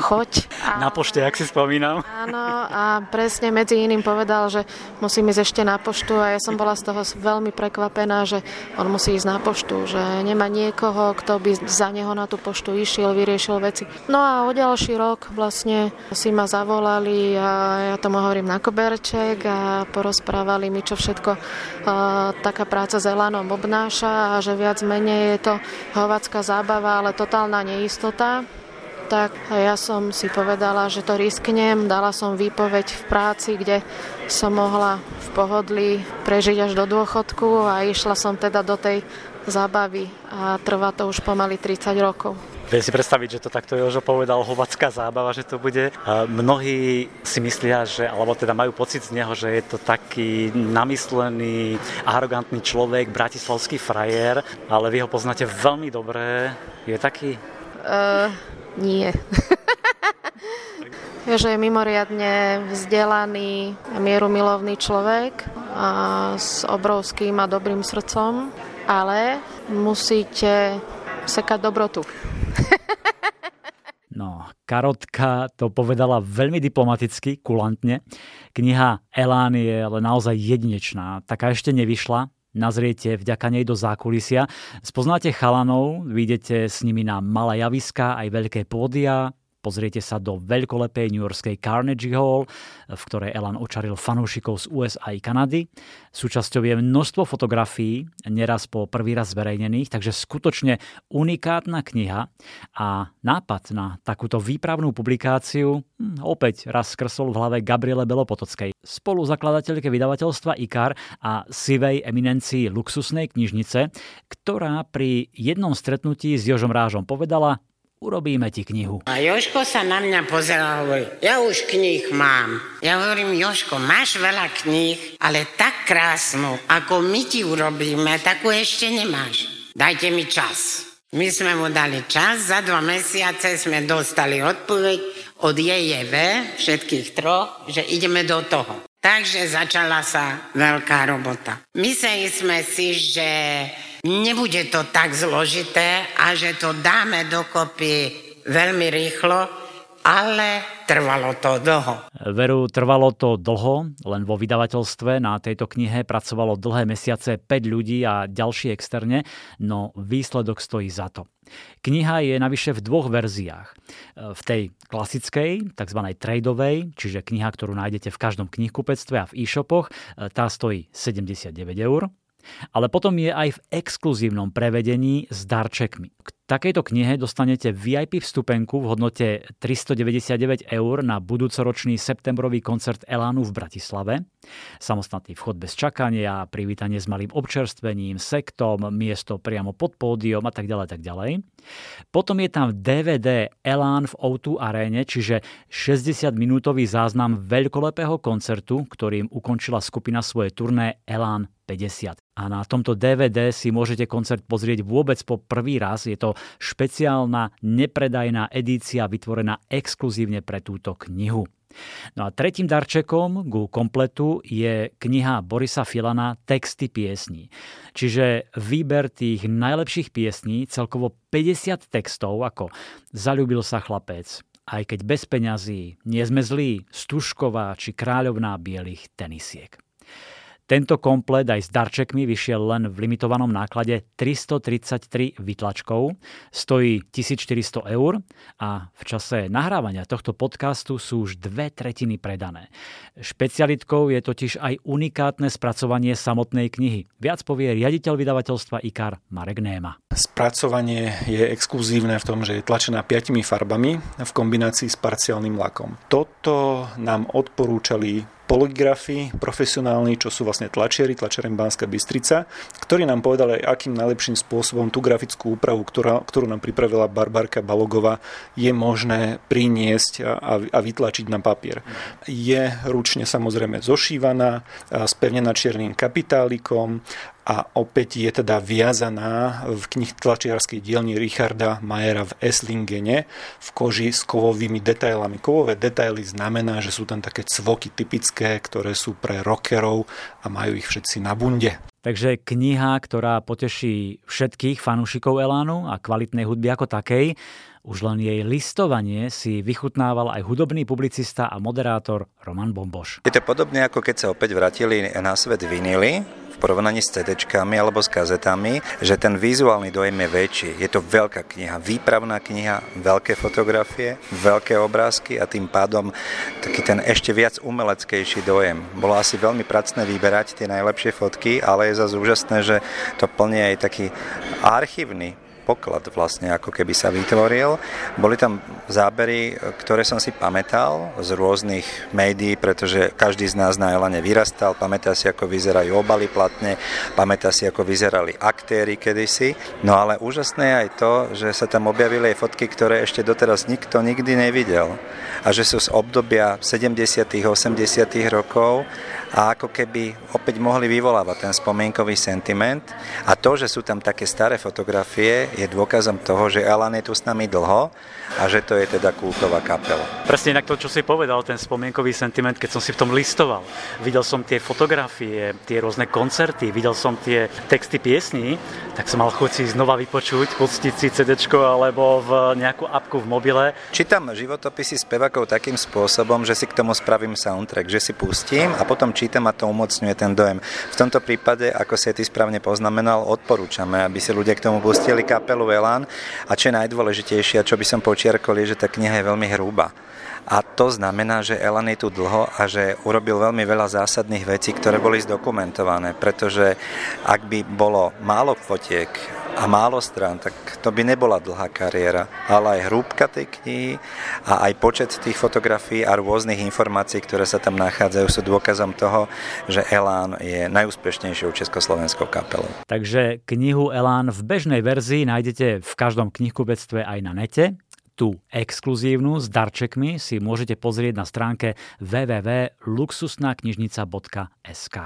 choď. A, na pošte, ak si spomínam. Áno, a presne medzi iným povedal, že musím ísť ešte na poštu a ja som bola z toho veľmi prekvapená, že on musí ísť na poštu, že nemá niekoho, kto by za neho na tú poštu išiel, vyriešil veci. No a o ďalší rok vlastne si ma zavolali a ja tomu hovorím na koberček a porozprávali mi, čo všetko uh, taká práca s Elanom obnáša a že viac menej je to hovacká zábava, ale totálna neistota tak a ja som si povedala, že to risknem. Dala som výpoveď v práci, kde som mohla v pohodlí prežiť až do dôchodku a išla som teda do tej zábavy a trvá to už pomaly 30 rokov. Viem si predstaviť, že to takto Jožo povedal, hovacká zábava, že to bude. Mnohí si myslia, že, alebo teda majú pocit z neho, že je to taký namyslený, arogantný človek, bratislavský frajer, ale vy ho poznáte veľmi dobre. Je taký? Uh, nie. <laughs> že je mimoriadne vzdelaný mierumilovný človek a s obrovským a dobrým srdcom, ale musíte sekať dobrotu. No, Karotka to povedala veľmi diplomaticky, kulantne. Kniha Elán je ale naozaj jedinečná. Taká ešte nevyšla, nazriete vďaka nej do zákulisia. Spoznáte chalanov, vidíte s nimi na malé javiska, aj veľké pódia, Pozriete sa do veľkolepej Yorkskej Carnegie Hall, v ktorej Elan očaril fanúšikov z USA i Kanady. Súčasťou je množstvo fotografií, neraz po prvý raz zverejnených, takže skutočne unikátna kniha a nápad na takúto výpravnú publikáciu hm, opäť raz skrsol v hlave Gabriele Belopotockej, spoluzakladateľke vydavateľstva IKAR a sivej eminencii luxusnej knižnice, ktorá pri jednom stretnutí s Jožom Rážom povedala, urobíme ti knihu. A Joško sa na mňa pozeral a hovorí, ja už kníh mám. Ja hovorím, Joško, máš veľa kníh, ale tak krásnu, ako my ti urobíme, takú ešte nemáš. Dajte mi čas. My sme mu dali čas, za dva mesiace sme dostali odpoveď od JJV, všetkých troch, že ideme do toho. Takže začala sa veľká robota. Mysleli sme si, že nebude to tak zložité a že to dáme dokopy veľmi rýchlo, ale trvalo to dlho. Veru, trvalo to dlho, len vo vydavateľstve na tejto knihe pracovalo dlhé mesiace 5 ľudí a ďalší externe, no výsledok stojí za to. Kniha je navyše v dvoch verziách. V tej klasickej, tzv. tradeovej, čiže kniha, ktorú nájdete v každom knihkupectve a v e-shopoch, tá stojí 79 eur. Ale potom je aj v exkluzívnom prevedení s darčekmi. Takejto knihe dostanete VIP vstupenku v hodnote 399 eur na budúcoročný septembrový koncert Elánu v Bratislave. Samostatný vchod bez čakania, privítanie s malým občerstvením, sektom, miesto priamo pod pódium a tak ďalej, tak ďalej. Potom je tam DVD Elán v O2 aréne, čiže 60-minútový záznam veľkolepého koncertu, ktorým ukončila skupina svoje turné Elán 50. A na tomto DVD si môžete koncert pozrieť vôbec po prvý raz. Je to špeciálna, nepredajná edícia vytvorená exkluzívne pre túto knihu. No a tretím darčekom ku kompletu je kniha Borisa Filana Texty piesní. Čiže výber tých najlepších piesní, celkovo 50 textov ako Zalúbil sa chlapec, aj keď bez peňazí, Nie sme zlí, Stužková či Kráľovná bielých tenisiek. Tento komplet aj s darčekmi vyšiel len v limitovanom náklade 333 vytlačkov, stojí 1400 eur a v čase nahrávania tohto podcastu sú už dve tretiny predané. Špecialitkou je totiž aj unikátne spracovanie samotnej knihy. Viac povie riaditeľ vydavateľstva IKAR Marek Néma. Spracovanie je exkluzívne v tom, že je tlačená piatimi farbami v kombinácii s parciálnym lakom. Toto nám odporúčali poligrafi profesionálni, čo sú vlastne tlačieri, tlačiarem Banská Bystrica, ktorí nám povedali, akým najlepším spôsobom tú grafickú úpravu, ktorá, ktorú nám pripravila Barbarka Balogová, je možné priniesť a, a vytlačiť na papier. Je ručne samozrejme zošívaná, spevnená čiernym kapitálikom, a opäť je teda viazaná v knih tlačiarskej dielni Richarda Majera v Eslingene v koži s kovovými detailami. Kovové detaily znamená, že sú tam také cvoky typické, ktoré sú pre rockerov a majú ich všetci na bunde. Takže kniha, ktorá poteší všetkých fanúšikov Elánu a kvalitnej hudby ako takej, už len jej listovanie si vychutnával aj hudobný publicista a moderátor Roman Bomboš. Je to podobne ako keď sa opäť vrátili na svet vinily, porovnaní s cd alebo s kazetami, že ten vizuálny dojem je väčší. Je to veľká kniha, výpravná kniha, veľké fotografie, veľké obrázky a tým pádom taký ten ešte viac umeleckejší dojem. Bolo asi veľmi pracné vyberať tie najlepšie fotky, ale je zase úžasné, že to plne aj taký archívny poklad vlastne ako keby sa vytvoril. Boli tam zábery, ktoré som si pamätal z rôznych médií, pretože každý z nás na Elane vyrastal, pamätá si, ako vyzerajú obaly platne, pamätá si, ako vyzerali aktéry kedysi. No ale úžasné je aj to, že sa tam objavili aj fotky, ktoré ešte doteraz nikto nikdy nevidel. A že sú z obdobia 70. 80. rokov a ako keby opäť mohli vyvolávať ten spomienkový sentiment. A to, že sú tam také staré fotografie, je dôkazom toho, že Alan je tu s nami dlho a že to je teda kultová kapela. Presne inak to, čo si povedal, ten spomienkový sentiment, keď som si v tom listoval. Videl som tie fotografie, tie rôzne koncerty, videl som tie texty piesní, tak som mal chuť si znova vypočuť, pustiť si CD alebo v nejakú apku v mobile. Čítam životopisy spevakov takým spôsobom, že si k tomu spravím soundtrack, že si pustím a potom čítam a to umocňuje ten dojem. V tomto prípade, ako si ty správne poznamenal, odporúčame, aby si ľudia k tomu pustili kapelu Elan a čo je najdôležitejšie, a čo by som počiarkol, je, že tá kniha je veľmi hrubá. A to znamená, že Elan je tu dlho a že urobil veľmi veľa zásadných vecí, ktoré boli zdokumentované, pretože ak by bolo málo fotiek a málo strán, tak to by nebola dlhá kariéra. Ale aj hrúbka tej knihy a aj počet tých fotografií a rôznych informácií, ktoré sa tam nachádzajú, sú dôkazom toho, že Elán je najúspešnejšou československou kapelou. Takže knihu Elán v bežnej verzii nájdete v každom knihkupectve aj na nete tú exkluzívnu s darčekmi si môžete pozrieť na stránke www.luxusnaknižnica.sk.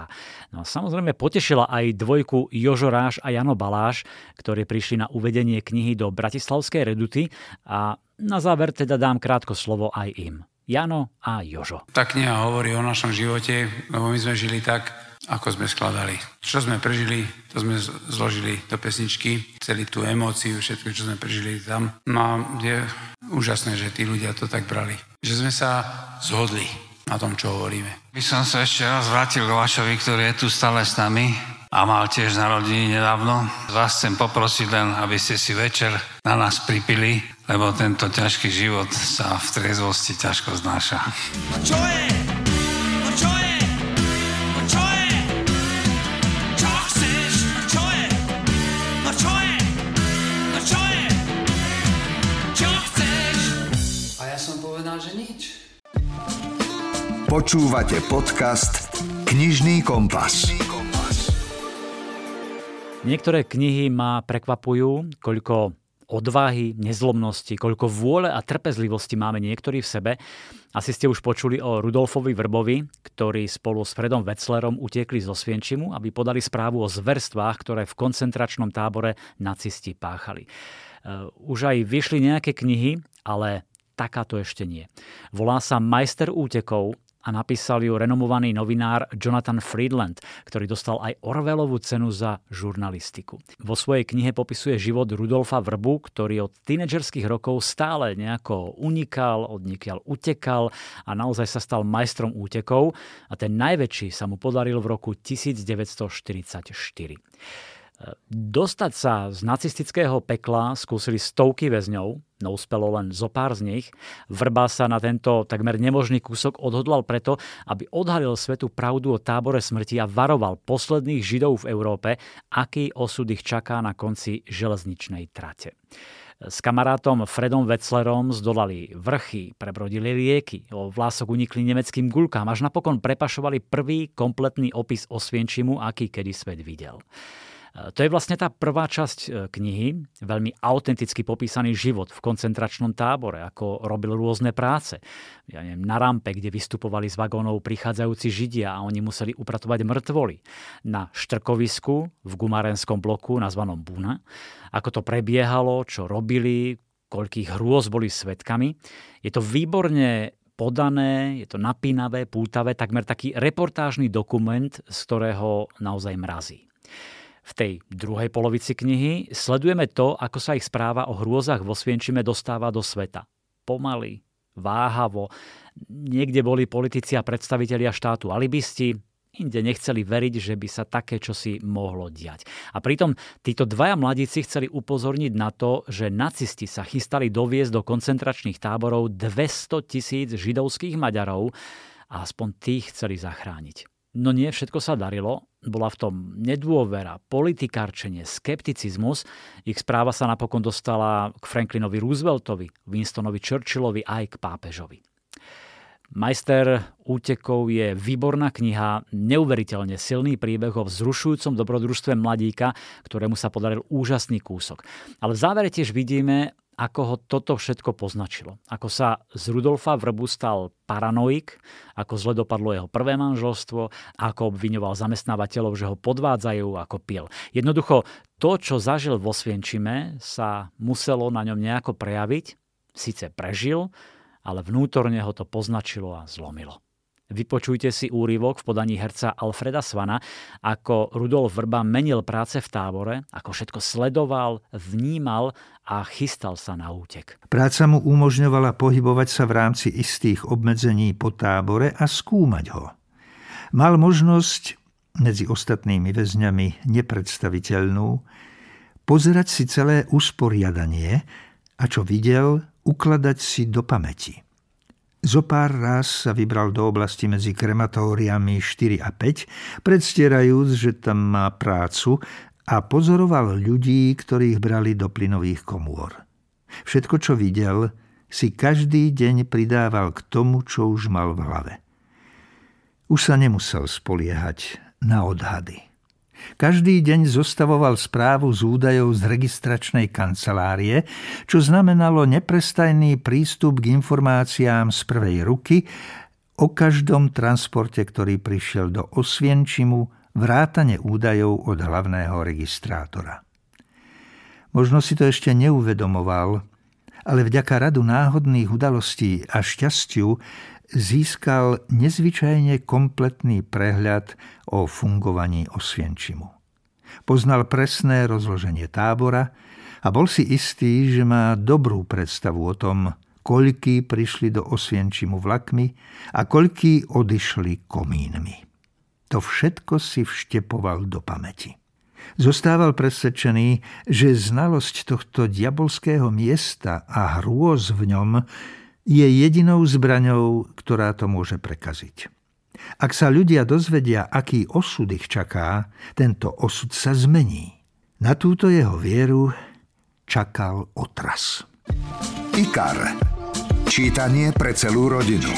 No a samozrejme potešila aj dvojku Jožo a Jano Baláš, ktorí prišli na uvedenie knihy do Bratislavskej reduty a na záver teda dám krátko slovo aj im. Jano a Jožo. Tá kniha hovorí o našom živote, lebo my sme žili tak, ako sme skladali. Čo sme prežili, to sme zložili do pesničky, celý tú emóciu, všetko, čo sme prežili tam. No a je úžasné, že tí ľudia to tak brali. Že sme sa zhodli na tom, čo hovoríme. By som sa ešte raz vrátil k Vašovi, ktorý je tu stále s nami a mal tiež narodiny nedávno. Vás chcem poprosiť len, aby ste si večer na nás pripili, lebo tento ťažký život sa v triezvosti ťažko znáša. A čo je? A čo je? A čo je? Čo chceš? A čo je? A čo je? A čo je? Čo chceš? A ja som povedal, že nič. Počúvate podcast Knižný kompas. Niektoré knihy ma prekvapujú, koľko odvahy, nezlomnosti, koľko vôle a trpezlivosti máme niektorí v sebe. Asi ste už počuli o Rudolfovi Vrbovi, ktorí spolu s Fredom Wetzlerom utiekli zo Svienčimu, aby podali správu o zverstvách, ktoré v koncentračnom tábore nacisti páchali. E, už aj vyšli nejaké knihy, ale takáto ešte nie. Volá sa Majster útekov a napísal ju renomovaný novinár Jonathan Friedland, ktorý dostal aj Orwellovú cenu za žurnalistiku. Vo svojej knihe popisuje život Rudolfa Vrbu, ktorý od tínedžerských rokov stále nejako unikal, odnikiaľ utekal a naozaj sa stal majstrom útekov a ten najväčší sa mu podaril v roku 1944. Dostať sa z nacistického pekla skúsili stovky väzňov, no uspelo len zo pár z nich. Vrba sa na tento takmer nemožný kúsok odhodlal preto, aby odhalil svetu pravdu o tábore smrti a varoval posledných Židov v Európe, aký osud ich čaká na konci železničnej trate. S kamarátom Fredom Wetzlerom zdolali vrchy, prebrodili rieky, o vlások unikli nemeckým gulkám, až napokon prepašovali prvý kompletný opis o Svienčimu, aký kedy svet videl. To je vlastne tá prvá časť e, knihy, veľmi autenticky popísaný život v koncentračnom tábore, ako robil rôzne práce. Ja neviem, na rampe, kde vystupovali z vagónov prichádzajúci Židia a oni museli upratovať mŕtvoly. Na štrkovisku v gumárenskom bloku nazvanom Buna. Ako to prebiehalo, čo robili, koľkých hrôz boli svetkami. Je to výborne podané, je to napínavé, pútavé, takmer taký reportážny dokument, z ktorého naozaj mrazí. V tej druhej polovici knihy sledujeme to, ako sa ich správa o hrôzach vo Svienčime dostáva do sveta. Pomaly, váhavo, niekde boli politici a predstavitelia štátu alibisti, inde nechceli veriť, že by sa také čosi mohlo diať. A pritom títo dvaja mladíci chceli upozorniť na to, že nacisti sa chystali doviesť do koncentračných táborov 200 tisíc židovských Maďarov a aspoň tých chceli zachrániť. No nie všetko sa darilo, bola v tom nedôvera, politikárčenie, skepticizmus. Ich správa sa napokon dostala k Franklinovi Rooseveltovi, Winstonovi Churchillovi aj k pápežovi. Majster útekov je výborná kniha, neuveriteľne silný príbeh o vzrušujúcom dobrodružstve mladíka, ktorému sa podaril úžasný kúsok. Ale v závere tiež vidíme, ako ho toto všetko poznačilo. Ako sa z Rudolfa Vrbu stal paranoik, ako zle dopadlo jeho prvé manželstvo, ako obviňoval zamestnávateľov, že ho podvádzajú, ako pil. Jednoducho, to, čo zažil vo Svienčime, sa muselo na ňom nejako prejaviť. Sice prežil, ale vnútorne ho to poznačilo a zlomilo. Vypočujte si úryvok v podaní herca Alfreda Svana, ako Rudolf Vrba menil práce v tábore, ako všetko sledoval, vnímal a chystal sa na útek. Práca mu umožňovala pohybovať sa v rámci istých obmedzení po tábore a skúmať ho. Mal možnosť medzi ostatnými väzňami nepredstaviteľnú pozerať si celé usporiadanie a čo videl, ukladať si do pamäti. Zo pár raz sa vybral do oblasti medzi krematóriami 4 a 5, predstierajúc, že tam má prácu a pozoroval ľudí, ktorých brali do plynových komôr. Všetko, čo videl, si každý deň pridával k tomu, čo už mal v hlave. Už sa nemusel spoliehať na odhady. Každý deň zostavoval správu z údajov z registračnej kancelárie, čo znamenalo neprestajný prístup k informáciám z prvej ruky o každom transporte, ktorý prišiel do Osvienčimu, vrátane údajov od hlavného registrátora. Možno si to ešte neuvedomoval, ale vďaka radu náhodných udalostí a šťastiu získal nezvyčajne kompletný prehľad o fungovaní Osvienčimu. Poznal presné rozloženie tábora a bol si istý, že má dobrú predstavu o tom, koľký prišli do Osvienčimu vlakmi a koľký odišli komínmi. To všetko si vštepoval do pamäti. Zostával presvedčený, že znalosť tohto diabolského miesta a hrôz v ňom je jedinou zbraňou, ktorá to môže prekaziť. Ak sa ľudia dozvedia, aký osud ich čaká, tento osud sa zmení. Na túto jeho vieru čakal otras. IKAR. Čítanie pre celú rodinu.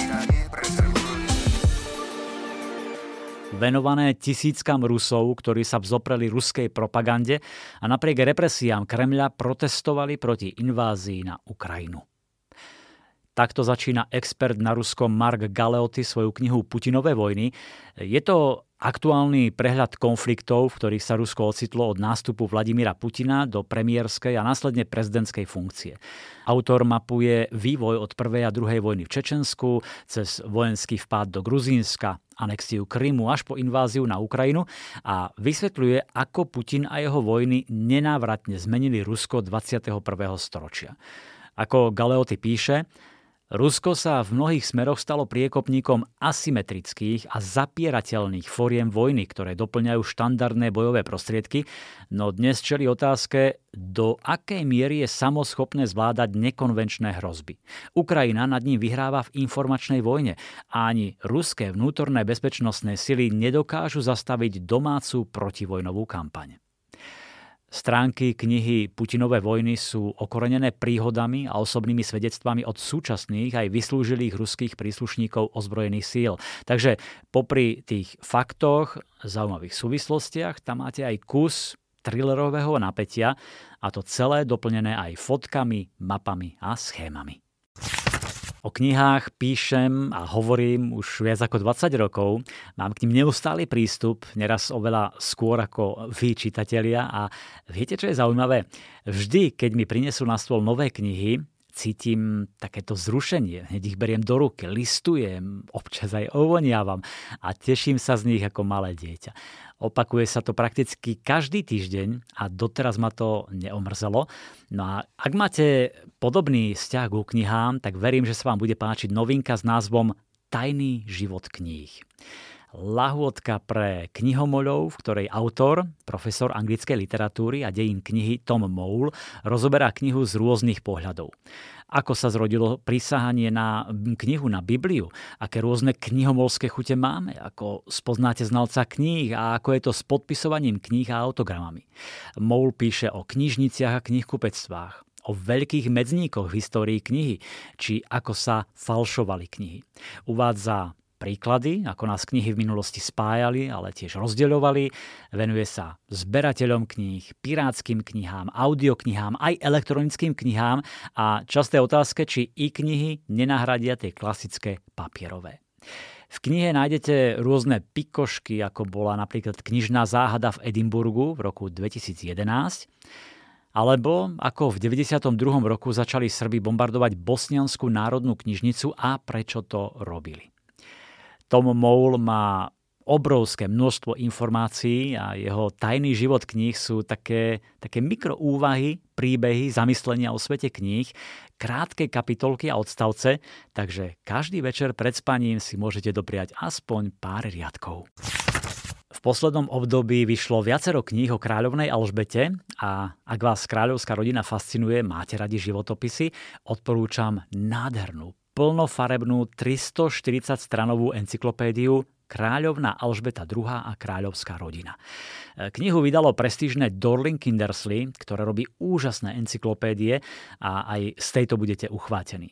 venované tisíckam Rusov, ktorí sa vzopreli ruskej propagande a napriek represiám Kremľa protestovali proti invázii na Ukrajinu. Takto začína expert na Ruskom Mark Galeoty svoju knihu Putinové vojny. Je to aktuálny prehľad konfliktov, v ktorých sa Rusko ocitlo od nástupu Vladimíra Putina do premiérskej a následne prezidentskej funkcie. Autor mapuje vývoj od prvej a druhej vojny v Čečensku, cez vojenský vpád do Gruzínska, anexiu Krymu až po inváziu na Ukrajinu a vysvetľuje, ako Putin a jeho vojny nenávratne zmenili Rusko 21. storočia. Ako Galeoty píše, Rusko sa v mnohých smeroch stalo priekopníkom asymetrických a zapierateľných foriem vojny, ktoré doplňajú štandardné bojové prostriedky, no dnes čeli otázke, do akej miery je samoschopné zvládať nekonvenčné hrozby. Ukrajina nad ním vyhráva v informačnej vojne a ani ruské vnútorné bezpečnostné sily nedokážu zastaviť domácu protivojnovú kampaň. Stránky knihy Putinové vojny sú okorenené príhodami a osobnými svedectvami od súčasných aj vyslúžilých ruských príslušníkov ozbrojených síl. Takže popri tých faktoch, zaujímavých súvislostiach, tam máte aj kus thrillerového napätia a to celé doplnené aj fotkami, mapami a schémami. O knihách píšem a hovorím už viac ako 20 rokov. Mám k ním neustály prístup, neraz oveľa skôr ako vy, čitatelia. A viete, čo je zaujímavé? Vždy, keď mi prinesú na stôl nové knihy, cítim takéto zrušenie. Hneď ich beriem do ruky, listujem, občas aj ovoniavam a teším sa z nich ako malé dieťa. Opakuje sa to prakticky každý týždeň a doteraz ma to neomrzelo. No a ak máte podobný vzťah ku knihám, tak verím, že sa vám bude páčiť novinka s názvom Tajný život kníh lahôdka pre knihomoľov, v ktorej autor, profesor anglickej literatúry a dejín knihy Tom Mole, rozoberá knihu z rôznych pohľadov. Ako sa zrodilo prísahanie na knihu, na Bibliu, aké rôzne knihomolské chute máme, ako spoznáte znalca kníh a ako je to s podpisovaním kníh a autogramami. Mole píše o knižniciach a knihkupectvách, o veľkých medzníkoch v histórii knihy, či ako sa falšovali knihy. Uvádza príklady, ako nás knihy v minulosti spájali, ale tiež rozdeľovali. Venuje sa zberateľom kníh, pirátským knihám, audioknihám, aj elektronickým knihám a časté otázke, či i knihy nenahradia tie klasické papierové. V knihe nájdete rôzne pikošky, ako bola napríklad knižná záhada v Edimburgu v roku 2011, alebo ako v 92. roku začali Srby bombardovať Bosnianskú národnú knižnicu a prečo to robili. Tom Mole má obrovské množstvo informácií a jeho tajný život kníh sú také, také mikroúvahy, príbehy, zamyslenia o svete kníh, krátke kapitolky a odstavce, takže každý večer pred spaním si môžete dopriať aspoň pár riadkov. V poslednom období vyšlo viacero kníh o kráľovnej Alžbete a ak vás kráľovská rodina fascinuje, máte radi životopisy, odporúčam nádhernú plnofarebnú 340 stranovú encyklopédiu Kráľovná Alžbeta II a kráľovská rodina. Knihu vydalo prestížne Dorling Kindersley, ktoré robí úžasné encyklopédie a aj z tejto budete uchvátení.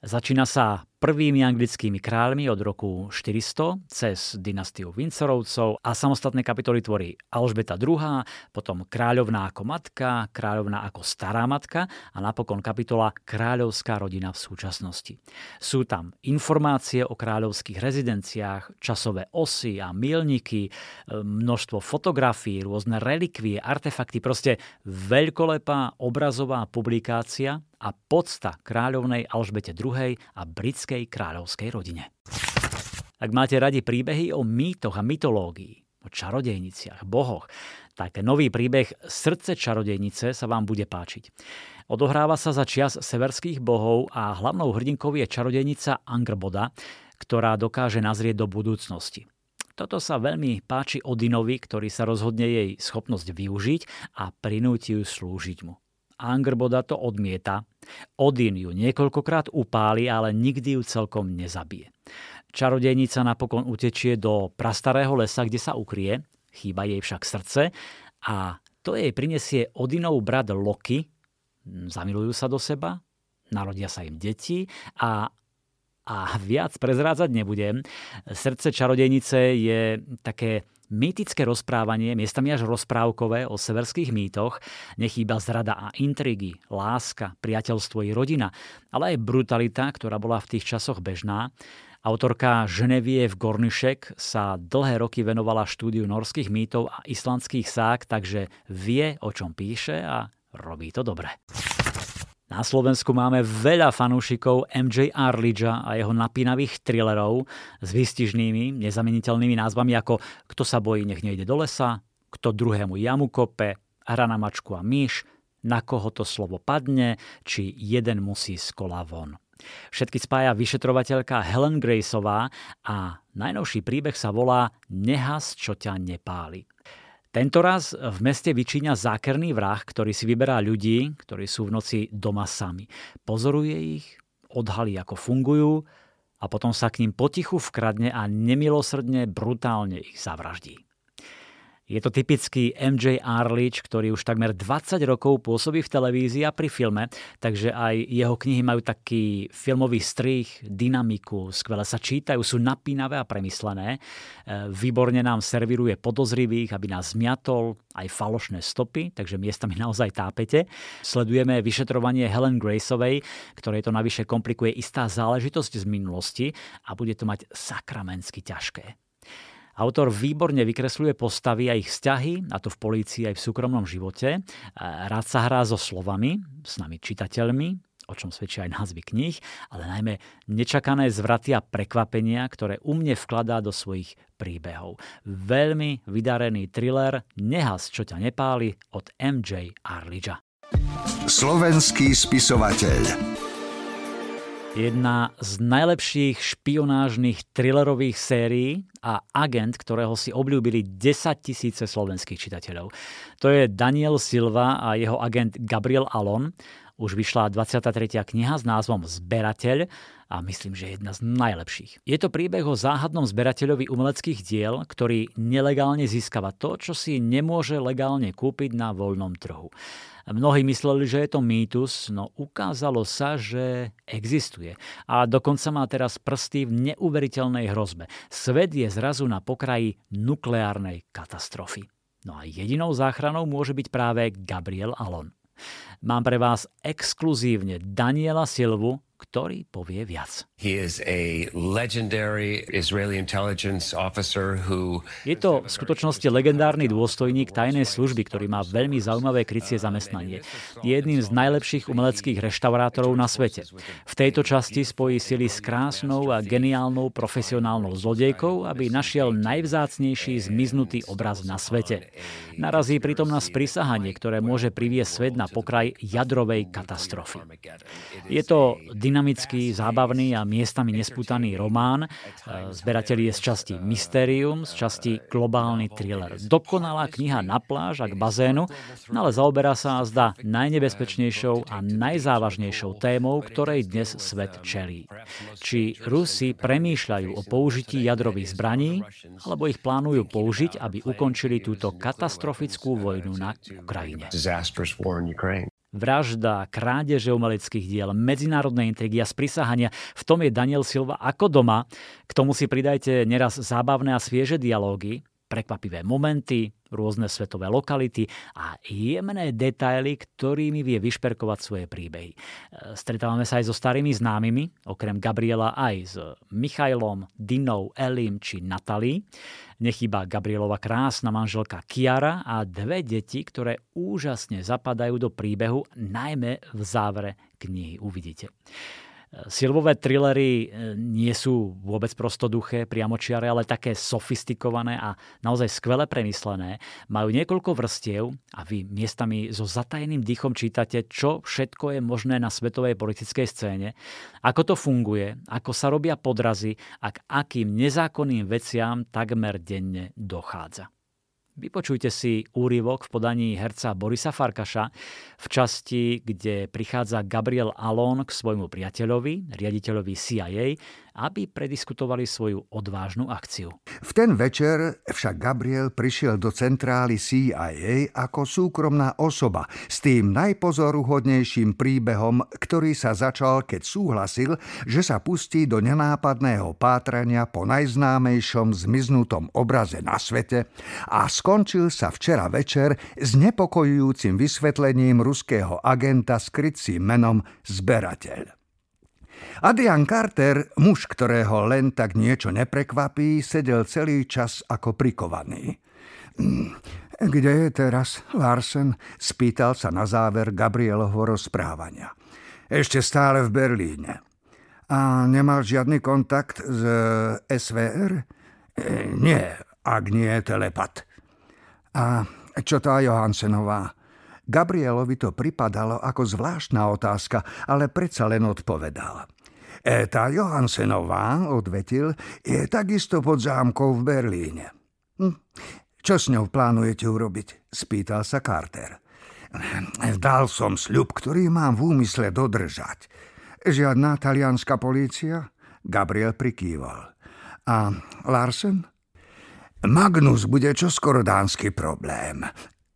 Začína sa prvými anglickými kráľmi od roku 400 cez dynastiu Windsorovcov a samostatné kapitoly tvorí Alžbeta II, potom kráľovná ako matka, kráľovná ako stará matka a napokon kapitola Kráľovská rodina v súčasnosti. Sú tam informácie o kráľovských rezidenciách, časové osy a milníky, množstvo fotografií, rôzne relikvie, artefakty, proste veľkolepá obrazová publikácia a podsta kráľovnej Alžbete II a britskej kráľovskej rodine. Ak máte radi príbehy o mýtoch a mytológii, o čarodejniciach, bohoch, tak nový príbeh Srdce čarodejnice sa vám bude páčiť. Odohráva sa za čias severských bohov a hlavnou hrdinkou je čarodejnica Angrboda, ktorá dokáže nazrieť do budúcnosti. Toto sa veľmi páči Odinovi, ktorý sa rozhodne jej schopnosť využiť a prinúti ju slúžiť mu. Angrboda to odmieta. Odin ju niekoľkokrát upáli, ale nikdy ju celkom nezabije. Čarodejnica napokon utečie do prastarého lesa, kde sa ukrie, chýba jej však srdce a to jej prinesie Odinov brat Loki, zamilujú sa do seba, narodia sa im deti a a viac prezrádzať nebudem. Srdce čarodejnice je také mýtické rozprávanie, miestami až rozprávkové o severských mýtoch, nechýba zrada a intrigy, láska, priateľstvo i rodina, ale aj brutalita, ktorá bola v tých časoch bežná. Autorka Ženeviev Gornišek sa dlhé roky venovala štúdiu norských mýtov a islandských sák, takže vie, o čom píše a robí to dobre. Na Slovensku máme veľa fanúšikov MJ Arlidža a jeho napínavých thrillerov s výstižnými, nezameniteľnými názvami ako Kto sa bojí, nech nejde do lesa, Kto druhému jamu kope, Hra na mačku a myš, Na koho to slovo padne, či jeden musí z kola von. Všetky spája vyšetrovateľka Helen Graceová a najnovší príbeh sa volá Nehas, čo ťa nepáli. Tento raz v meste vyčíňa zákerný vrah, ktorý si vyberá ľudí, ktorí sú v noci doma sami. Pozoruje ich, odhalí, ako fungujú a potom sa k ním potichu vkradne a nemilosrdne, brutálne ich zavraždí. Je to typický MJ Arlič, ktorý už takmer 20 rokov pôsobí v televízii a pri filme, takže aj jeho knihy majú taký filmový strých, dynamiku, skvele sa čítajú, sú napínavé a premyslené. E, výborne nám serviruje podozrivých, aby nás zmiatol, aj falošné stopy, takže miestami naozaj tápete. Sledujeme vyšetrovanie Helen Graceovej, ktoré to navyše komplikuje istá záležitosť z minulosti a bude to mať sakramensky ťažké. Autor výborne vykresľuje postavy a ich vzťahy, a to v polícii aj v súkromnom živote. Rád sa hrá so slovami, s nami čitateľmi, o čom svedčia aj názvy kníh, ale najmä nečakané zvraty a prekvapenia, ktoré u mne vkladá do svojich príbehov. Veľmi vydarený thriller Nehas, čo ťa nepáli od MJ Arlidža. Slovenský spisovateľ Jedna z najlepších špionážnych thrillerových sérií a agent, ktorého si obľúbili 10 tisíce slovenských čitateľov. To je Daniel Silva a jeho agent Gabriel Alon. Už vyšla 23. kniha s názvom Zberateľ a myslím, že je jedna z najlepších. Je to príbeh o záhadnom zberateľovi umeleckých diel, ktorý nelegálne získava to, čo si nemôže legálne kúpiť na voľnom trhu. Mnohí mysleli, že je to mýtus, no ukázalo sa, že existuje. A dokonca má teraz prsty v neuveriteľnej hrozbe. Svet je zrazu na pokraji nukleárnej katastrofy. No a jedinou záchranou môže byť práve Gabriel Alon. Mám pre vás exkluzívne Daniela Silvu, ktorý povie viac. Je to v skutočnosti legendárny dôstojník tajnej služby, ktorý má veľmi zaujímavé krycie zamestnanie. Je jedným z najlepších umeleckých reštaurátorov na svete. V tejto časti spojí sily s krásnou a geniálnou profesionálnou zlodejkou, aby našiel najvzácnejší zmiznutý obraz na svete. Narazí pritom na sprisahanie, ktoré môže priviesť svet na pokraj jadrovej katastrofy. Je to dynamický, zábavný a miestami nesputaný román. Zberateľ je z časti mystérium, z časti globálny thriller. Dokonalá kniha na pláž a k bazénu, ale zaoberá sa zda najnebezpečnejšou a najzávažnejšou témou, ktorej dnes svet čelí. Či Rusi premýšľajú o použití jadrových zbraní, alebo ich plánujú použiť, aby ukončili túto katastrofickú vojnu na Ukrajine. Vražda, krádeže umeleckých diel, medzinárodné intrigy a sprisahania, v tom je Daniel Silva ako doma. K tomu si pridajte neraz zábavné a svieže dialógy. prekvapivé momenty, rôzne svetové lokality a jemné detaily, ktorými vie vyšperkovať svoje príbehy. Stretávame sa aj so starými známymi, okrem Gabriela aj s Michailom, Dinou, Elim či Natalí. Nechýba Gabrielova krásna manželka Kiara a dve deti, ktoré úžasne zapadajú do príbehu, najmä v závere knihy uvidíte. Silvové thrillery e, nie sú vôbec prostoduché, priamočiare, ale také sofistikované a naozaj skvele premyslené. Majú niekoľko vrstiev a vy miestami so zatajeným dýchom čítate, čo všetko je možné na svetovej politickej scéne, ako to funguje, ako sa robia podrazy a k akým nezákonným veciam takmer denne dochádza. Vypočujte si úryvok v podaní herca Borisa Farkaša v časti, kde prichádza Gabriel Alon k svojmu priateľovi, riaditeľovi CIA aby prediskutovali svoju odvážnu akciu. V ten večer však Gabriel prišiel do centrály CIA ako súkromná osoba s tým najpozoruhodnejším príbehom, ktorý sa začal, keď súhlasil, že sa pustí do nenápadného pátrania po najznámejšom zmiznutom obraze na svete a skončil sa včera večer s nepokojujúcim vysvetlením ruského agenta s krycím menom Zberateľ. Adrian Carter, muž, ktorého len tak niečo neprekvapí, sedel celý čas ako prikovaný. Hm, kde je teraz Larsen? Spýtal sa na záver Gabrielovho rozprávania. Ešte stále v Berlíne. A nemal žiadny kontakt s SVR? E, nie, ak nie telepat. A čo tá Johansenová? Gabrielovi to pripadalo ako zvláštna otázka, ale predsa len odpovedal. E, tá Johansenová, odvetil, je takisto pod zámkou v Berlíne. Hm. Čo s ňou plánujete urobiť? Spýtal sa Carter. Dal som sľub, ktorý mám v úmysle dodržať. Žiadna talianská polícia? Gabriel prikýval. A Larsen? Magnus bude čoskoro dánsky problém.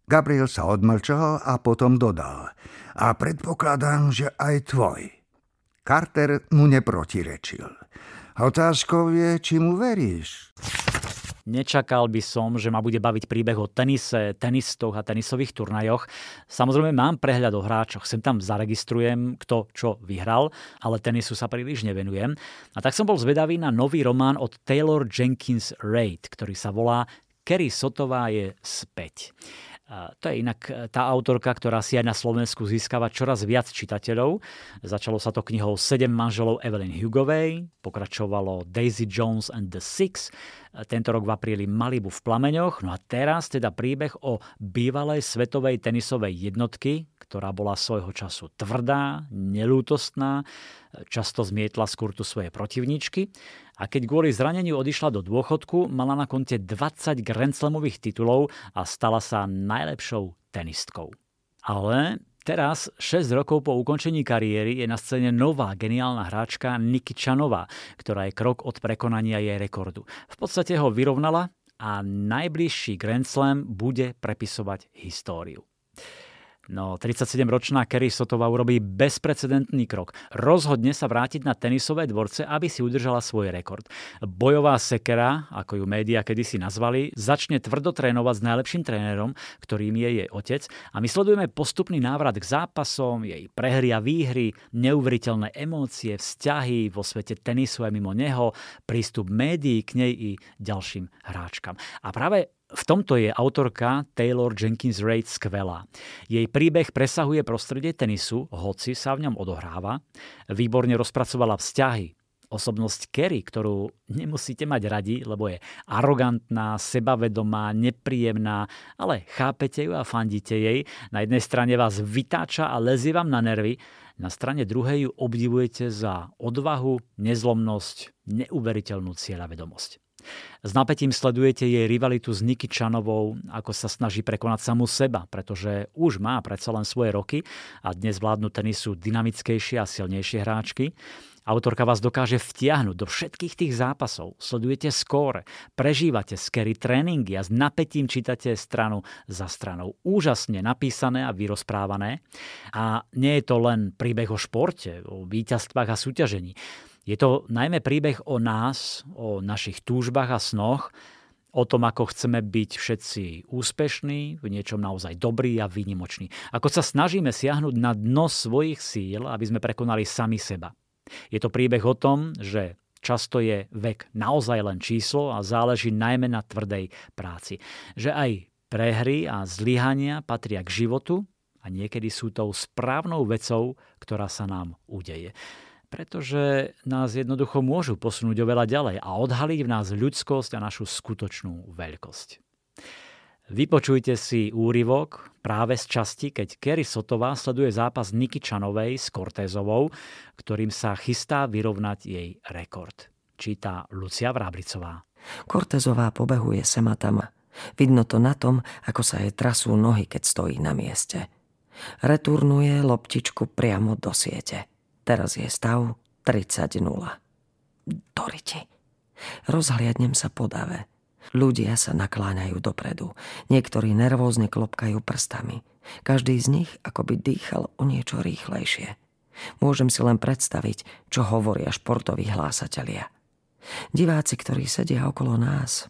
Gabriel sa odmlčal a potom dodal. A predpokladám, že aj tvoj. Carter mu neprotirečil. Otázkou je, či mu veríš. Nečakal by som, že ma bude baviť príbeh o tenise, tenistoch a tenisových turnajoch. Samozrejme mám prehľad o hráčoch, sem tam zaregistrujem, kto čo vyhral, ale tenisu sa príliš nevenujem. A tak som bol zvedavý na nový román od Taylor Jenkins Reid, ktorý sa volá Kerry Sotová je späť. To je inak e, tá autorka, ktorá si aj na Slovensku získava čoraz viac čitateľov. Začalo sa to knihou Sedem manželov Evelyn Hugovej, pokračovalo Daisy Jones and the Six, tento rok v apríli Malibu v plameňoch, no a teraz teda príbeh o bývalej svetovej tenisovej jednotky, ktorá bola svojho času tvrdá, nelútostná, často zmietla z kurtu svoje protivničky a keď kvôli zraneniu odišla do dôchodku, mala na konte 20 Grand titulov a stala sa najlepšou tenistkou. Ale Teraz, 6 rokov po ukončení kariéry, je na scéne nová geniálna hráčka Niky Čanová, ktorá je krok od prekonania jej rekordu. V podstate ho vyrovnala a najbližší Grand Slam bude prepisovať históriu. No, 37-ročná Kerry Sotová urobí bezprecedentný krok. Rozhodne sa vrátiť na tenisové dvorce, aby si udržala svoj rekord. Bojová sekera, ako ju médiá kedysi nazvali, začne tvrdo trénovať s najlepším trénerom, ktorým je jej otec a my sledujeme postupný návrat k zápasom, jej prehry a výhry, neuveriteľné emócie, vzťahy vo svete tenisu aj mimo neho, prístup médií k nej i ďalším hráčkam. A práve v tomto je autorka Taylor Jenkins Reid skvelá. Jej príbeh presahuje prostredie tenisu, hoci sa v ňom odohráva. Výborne rozpracovala vzťahy, osobnosť Kerry, ktorú nemusíte mať radi, lebo je arogantná, sebavedomá, nepríjemná, ale chápete ju a fandíte jej. Na jednej strane vás vytáča a lezie vám na nervy, na strane druhej ju obdivujete za odvahu, nezlomnosť, neuveriteľnú cieľavedomosť. S napätím sledujete jej rivalitu s Niky Čanovou, ako sa snaží prekonať samú seba, pretože už má predsa len svoje roky a dnes vládnu tenisu dynamickejšie a silnejšie hráčky. Autorka vás dokáže vtiahnuť do všetkých tých zápasov. Sledujete skóre, prežívate skery tréningy a s napätím čítate stranu za stranou. Úžasne napísané a vyrozprávané. A nie je to len príbeh o športe, o víťazstvách a súťažení. Je to najmä príbeh o nás, o našich túžbách a snoch, O tom, ako chceme byť všetci úspešní, v niečom naozaj dobrí a výnimoční. Ako sa snažíme siahnuť na dno svojich síl, aby sme prekonali sami seba. Je to príbeh o tom, že často je vek naozaj len číslo a záleží najmä na tvrdej práci. Že aj prehry a zlyhania patria k životu a niekedy sú tou správnou vecou, ktorá sa nám udeje pretože nás jednoducho môžu posunúť oveľa ďalej a odhaliť v nás ľudskosť a našu skutočnú veľkosť. Vypočujte si úryvok práve z časti, keď Kerry Sotová sleduje zápas Niky Čanovej s Cortézovou, ktorým sa chystá vyrovnať jej rekord. Číta Lucia Vráblicová. Cortézová pobehuje sem a tam. Vidno to na tom, ako sa jej trasú nohy, keď stojí na mieste. Returnuje loptičku priamo do siete. Teraz je stav 30-0. Doriti. Rozhliadnem sa po dave. Ľudia sa nakláňajú dopredu. Niektorí nervózne klopkajú prstami. Každý z nich akoby dýchal o niečo rýchlejšie. Môžem si len predstaviť, čo hovoria športoví hlásatelia. Diváci, ktorí sedia okolo nás,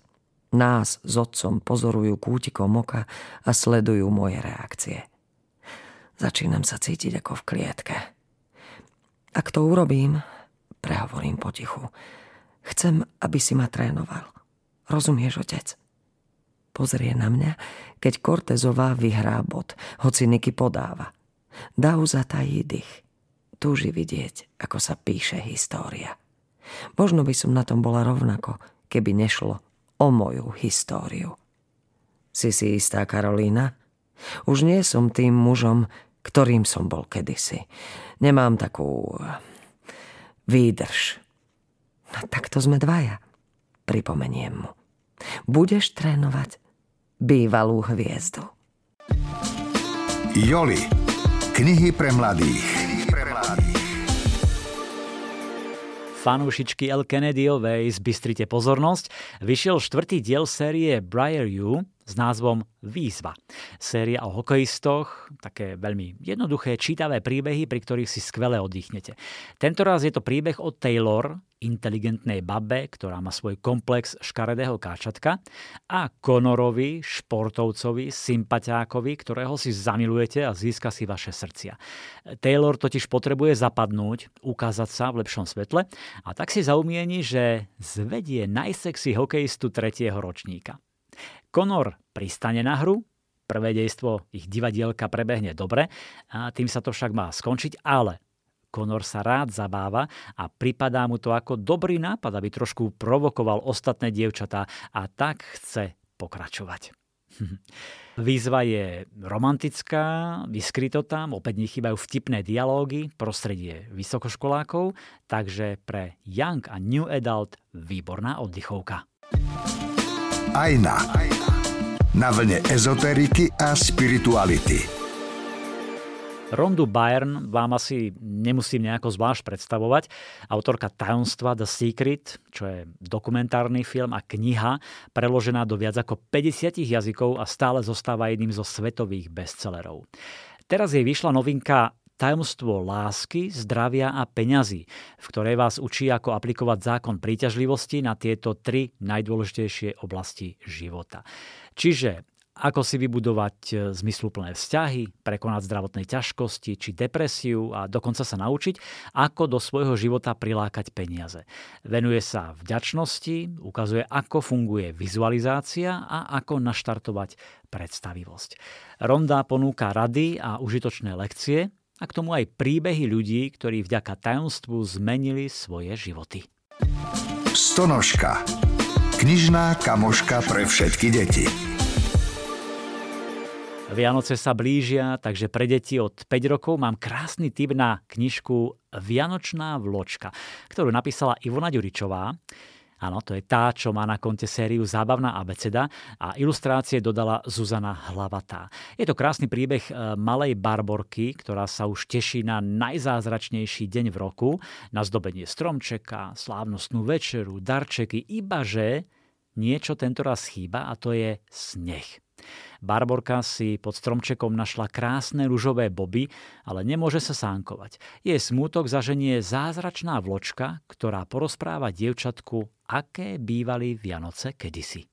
nás s otcom pozorujú kútikom oka a sledujú moje reakcie. Začínam sa cítiť ako v klietke. Ak to urobím, prehovorím potichu, chcem, aby si ma trénoval. Rozumieš, otec? Pozrie na mňa, keď Cortezová vyhrá bod, hoci Niky podáva. Dau zatají dých. Túži vidieť, ako sa píše história. Možno by som na tom bola rovnako, keby nešlo o moju históriu. Si si istá, Karolína? Už nie som tým mužom, ktorým som bol kedysi. Nemám takú výdrž. No takto sme dvaja. Pripomeniem mu. Budeš trénovať bývalú hviezdu. Joli. Knihy pre mladých. Fanúšičky El Kennedyovej zbystrite pozornosť. Vyšiel štvrtý diel série Briar U, s názvom Výzva. Séria o hokejistoch, také veľmi jednoduché, čítavé príbehy, pri ktorých si skvele oddychnete. Tentoraz je to príbeh o Taylor, inteligentnej babe, ktorá má svoj komplex škaredého káčatka a Conorovi, športovcovi, sympatiákovi, ktorého si zamilujete a získa si vaše srdcia. Taylor totiž potrebuje zapadnúť, ukázať sa v lepšom svetle a tak si zaumieni, že zvedie najsexy hokejistu tretieho ročníka. Conor pristane na hru, prvé dejstvo ich divadielka prebehne dobre, a tým sa to však má skončiť, ale Conor sa rád zabáva a pripadá mu to ako dobrý nápad, aby trošku provokoval ostatné dievčatá a tak chce pokračovať. <laughs> Výzva je romantická, vyskryto tam, opäť nechýbajú vtipné dialógy, prostredie vysokoškolákov, takže pre Young a New Adult výborná oddychovka. Ajna. Na vlne ezoteriky a spirituality. Rondu Byrne vám asi nemusím nejako zvlášť predstavovať. Autorka tajomstva The Secret, čo je dokumentárny film a kniha, preložená do viac ako 50 jazykov a stále zostáva jedným zo svetových bestsellerov. Teraz jej vyšla novinka Tajomstvo lásky, zdravia a peňazí, v ktorej vás učí, ako aplikovať zákon príťažlivosti na tieto tri najdôležitejšie oblasti života. Čiže ako si vybudovať e, zmysluplné vzťahy, prekonať zdravotné ťažkosti či depresiu a dokonca sa naučiť, ako do svojho života prilákať peniaze. Venuje sa vďačnosti, ukazuje, ako funguje vizualizácia a ako naštartovať predstavivosť. Ronda ponúka rady a užitočné lekcie, a k tomu aj príbehy ľudí, ktorí vďaka tajomstvu zmenili svoje životy. Stonožka. Knižná kamoška pre všetky deti. Vianoce sa blížia, takže pre deti od 5 rokov mám krásny tip na knižku Vianočná vločka, ktorú napísala Ivona Ďuričová. Áno, to je tá, čo má na konte sériu Zábavná abeceda a ilustrácie dodala Zuzana Hlavatá. Je to krásny príbeh e, malej barborky, ktorá sa už teší na najzázračnejší deň v roku, na zdobenie stromčeka, slávnostnú večeru, darčeky, ibaže niečo tentoraz chýba a to je sneh. Barborka si pod stromčekom našla krásne ružové boby, ale nemôže sa sánkovať. Jej smútok zaženie zázračná vločka, ktorá porozpráva dievčatku, aké bývali Vianoce kedysi.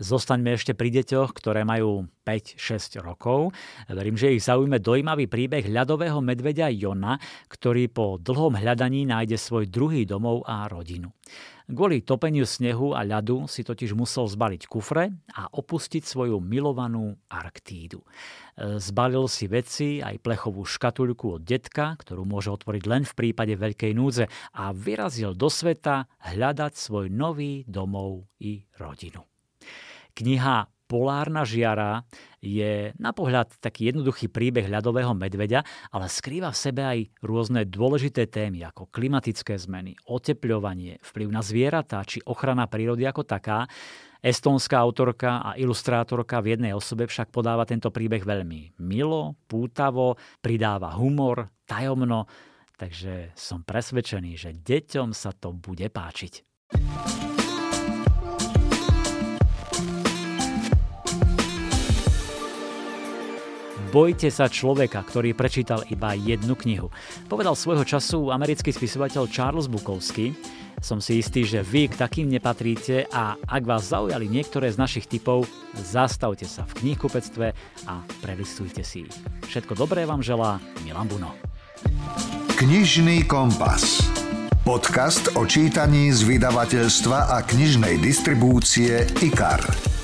Zostaňme ešte pri deťoch, ktoré majú 5-6 rokov. Verím, že ich zaujme dojímavý príbeh ľadového medveďa Jona, ktorý po dlhom hľadaní nájde svoj druhý domov a rodinu. Kvôli topeniu snehu a ľadu si totiž musel zbaliť kufre a opustiť svoju milovanú Arktídu. Zbalil si veci aj plechovú škatuľku od detka, ktorú môže otvoriť len v prípade veľkej núdze a vyrazil do sveta hľadať svoj nový domov i rodinu. Kniha Polárna žiara je na pohľad taký jednoduchý príbeh ľadového medveďa, ale skrýva v sebe aj rôzne dôležité témy ako klimatické zmeny, otepľovanie, vplyv na zvieratá či ochrana prírody ako taká. Estónska autorka a ilustrátorka v jednej osobe však podáva tento príbeh veľmi milo, pútavo, pridáva humor, tajomno, takže som presvedčený, že deťom sa to bude páčiť. Bojte sa človeka, ktorý prečítal iba jednu knihu. Povedal svojho času americký spisovateľ Charles Bukowski. Som si istý, že vy k takým nepatríte a ak vás zaujali niektoré z našich typov, zastavte sa v knihkupectve a prelistujte si ich. Všetko dobré vám želá Milan Buno. Knižný kompas. Podcast o čítaní z vydavateľstva a knižnej distribúcie IKAR.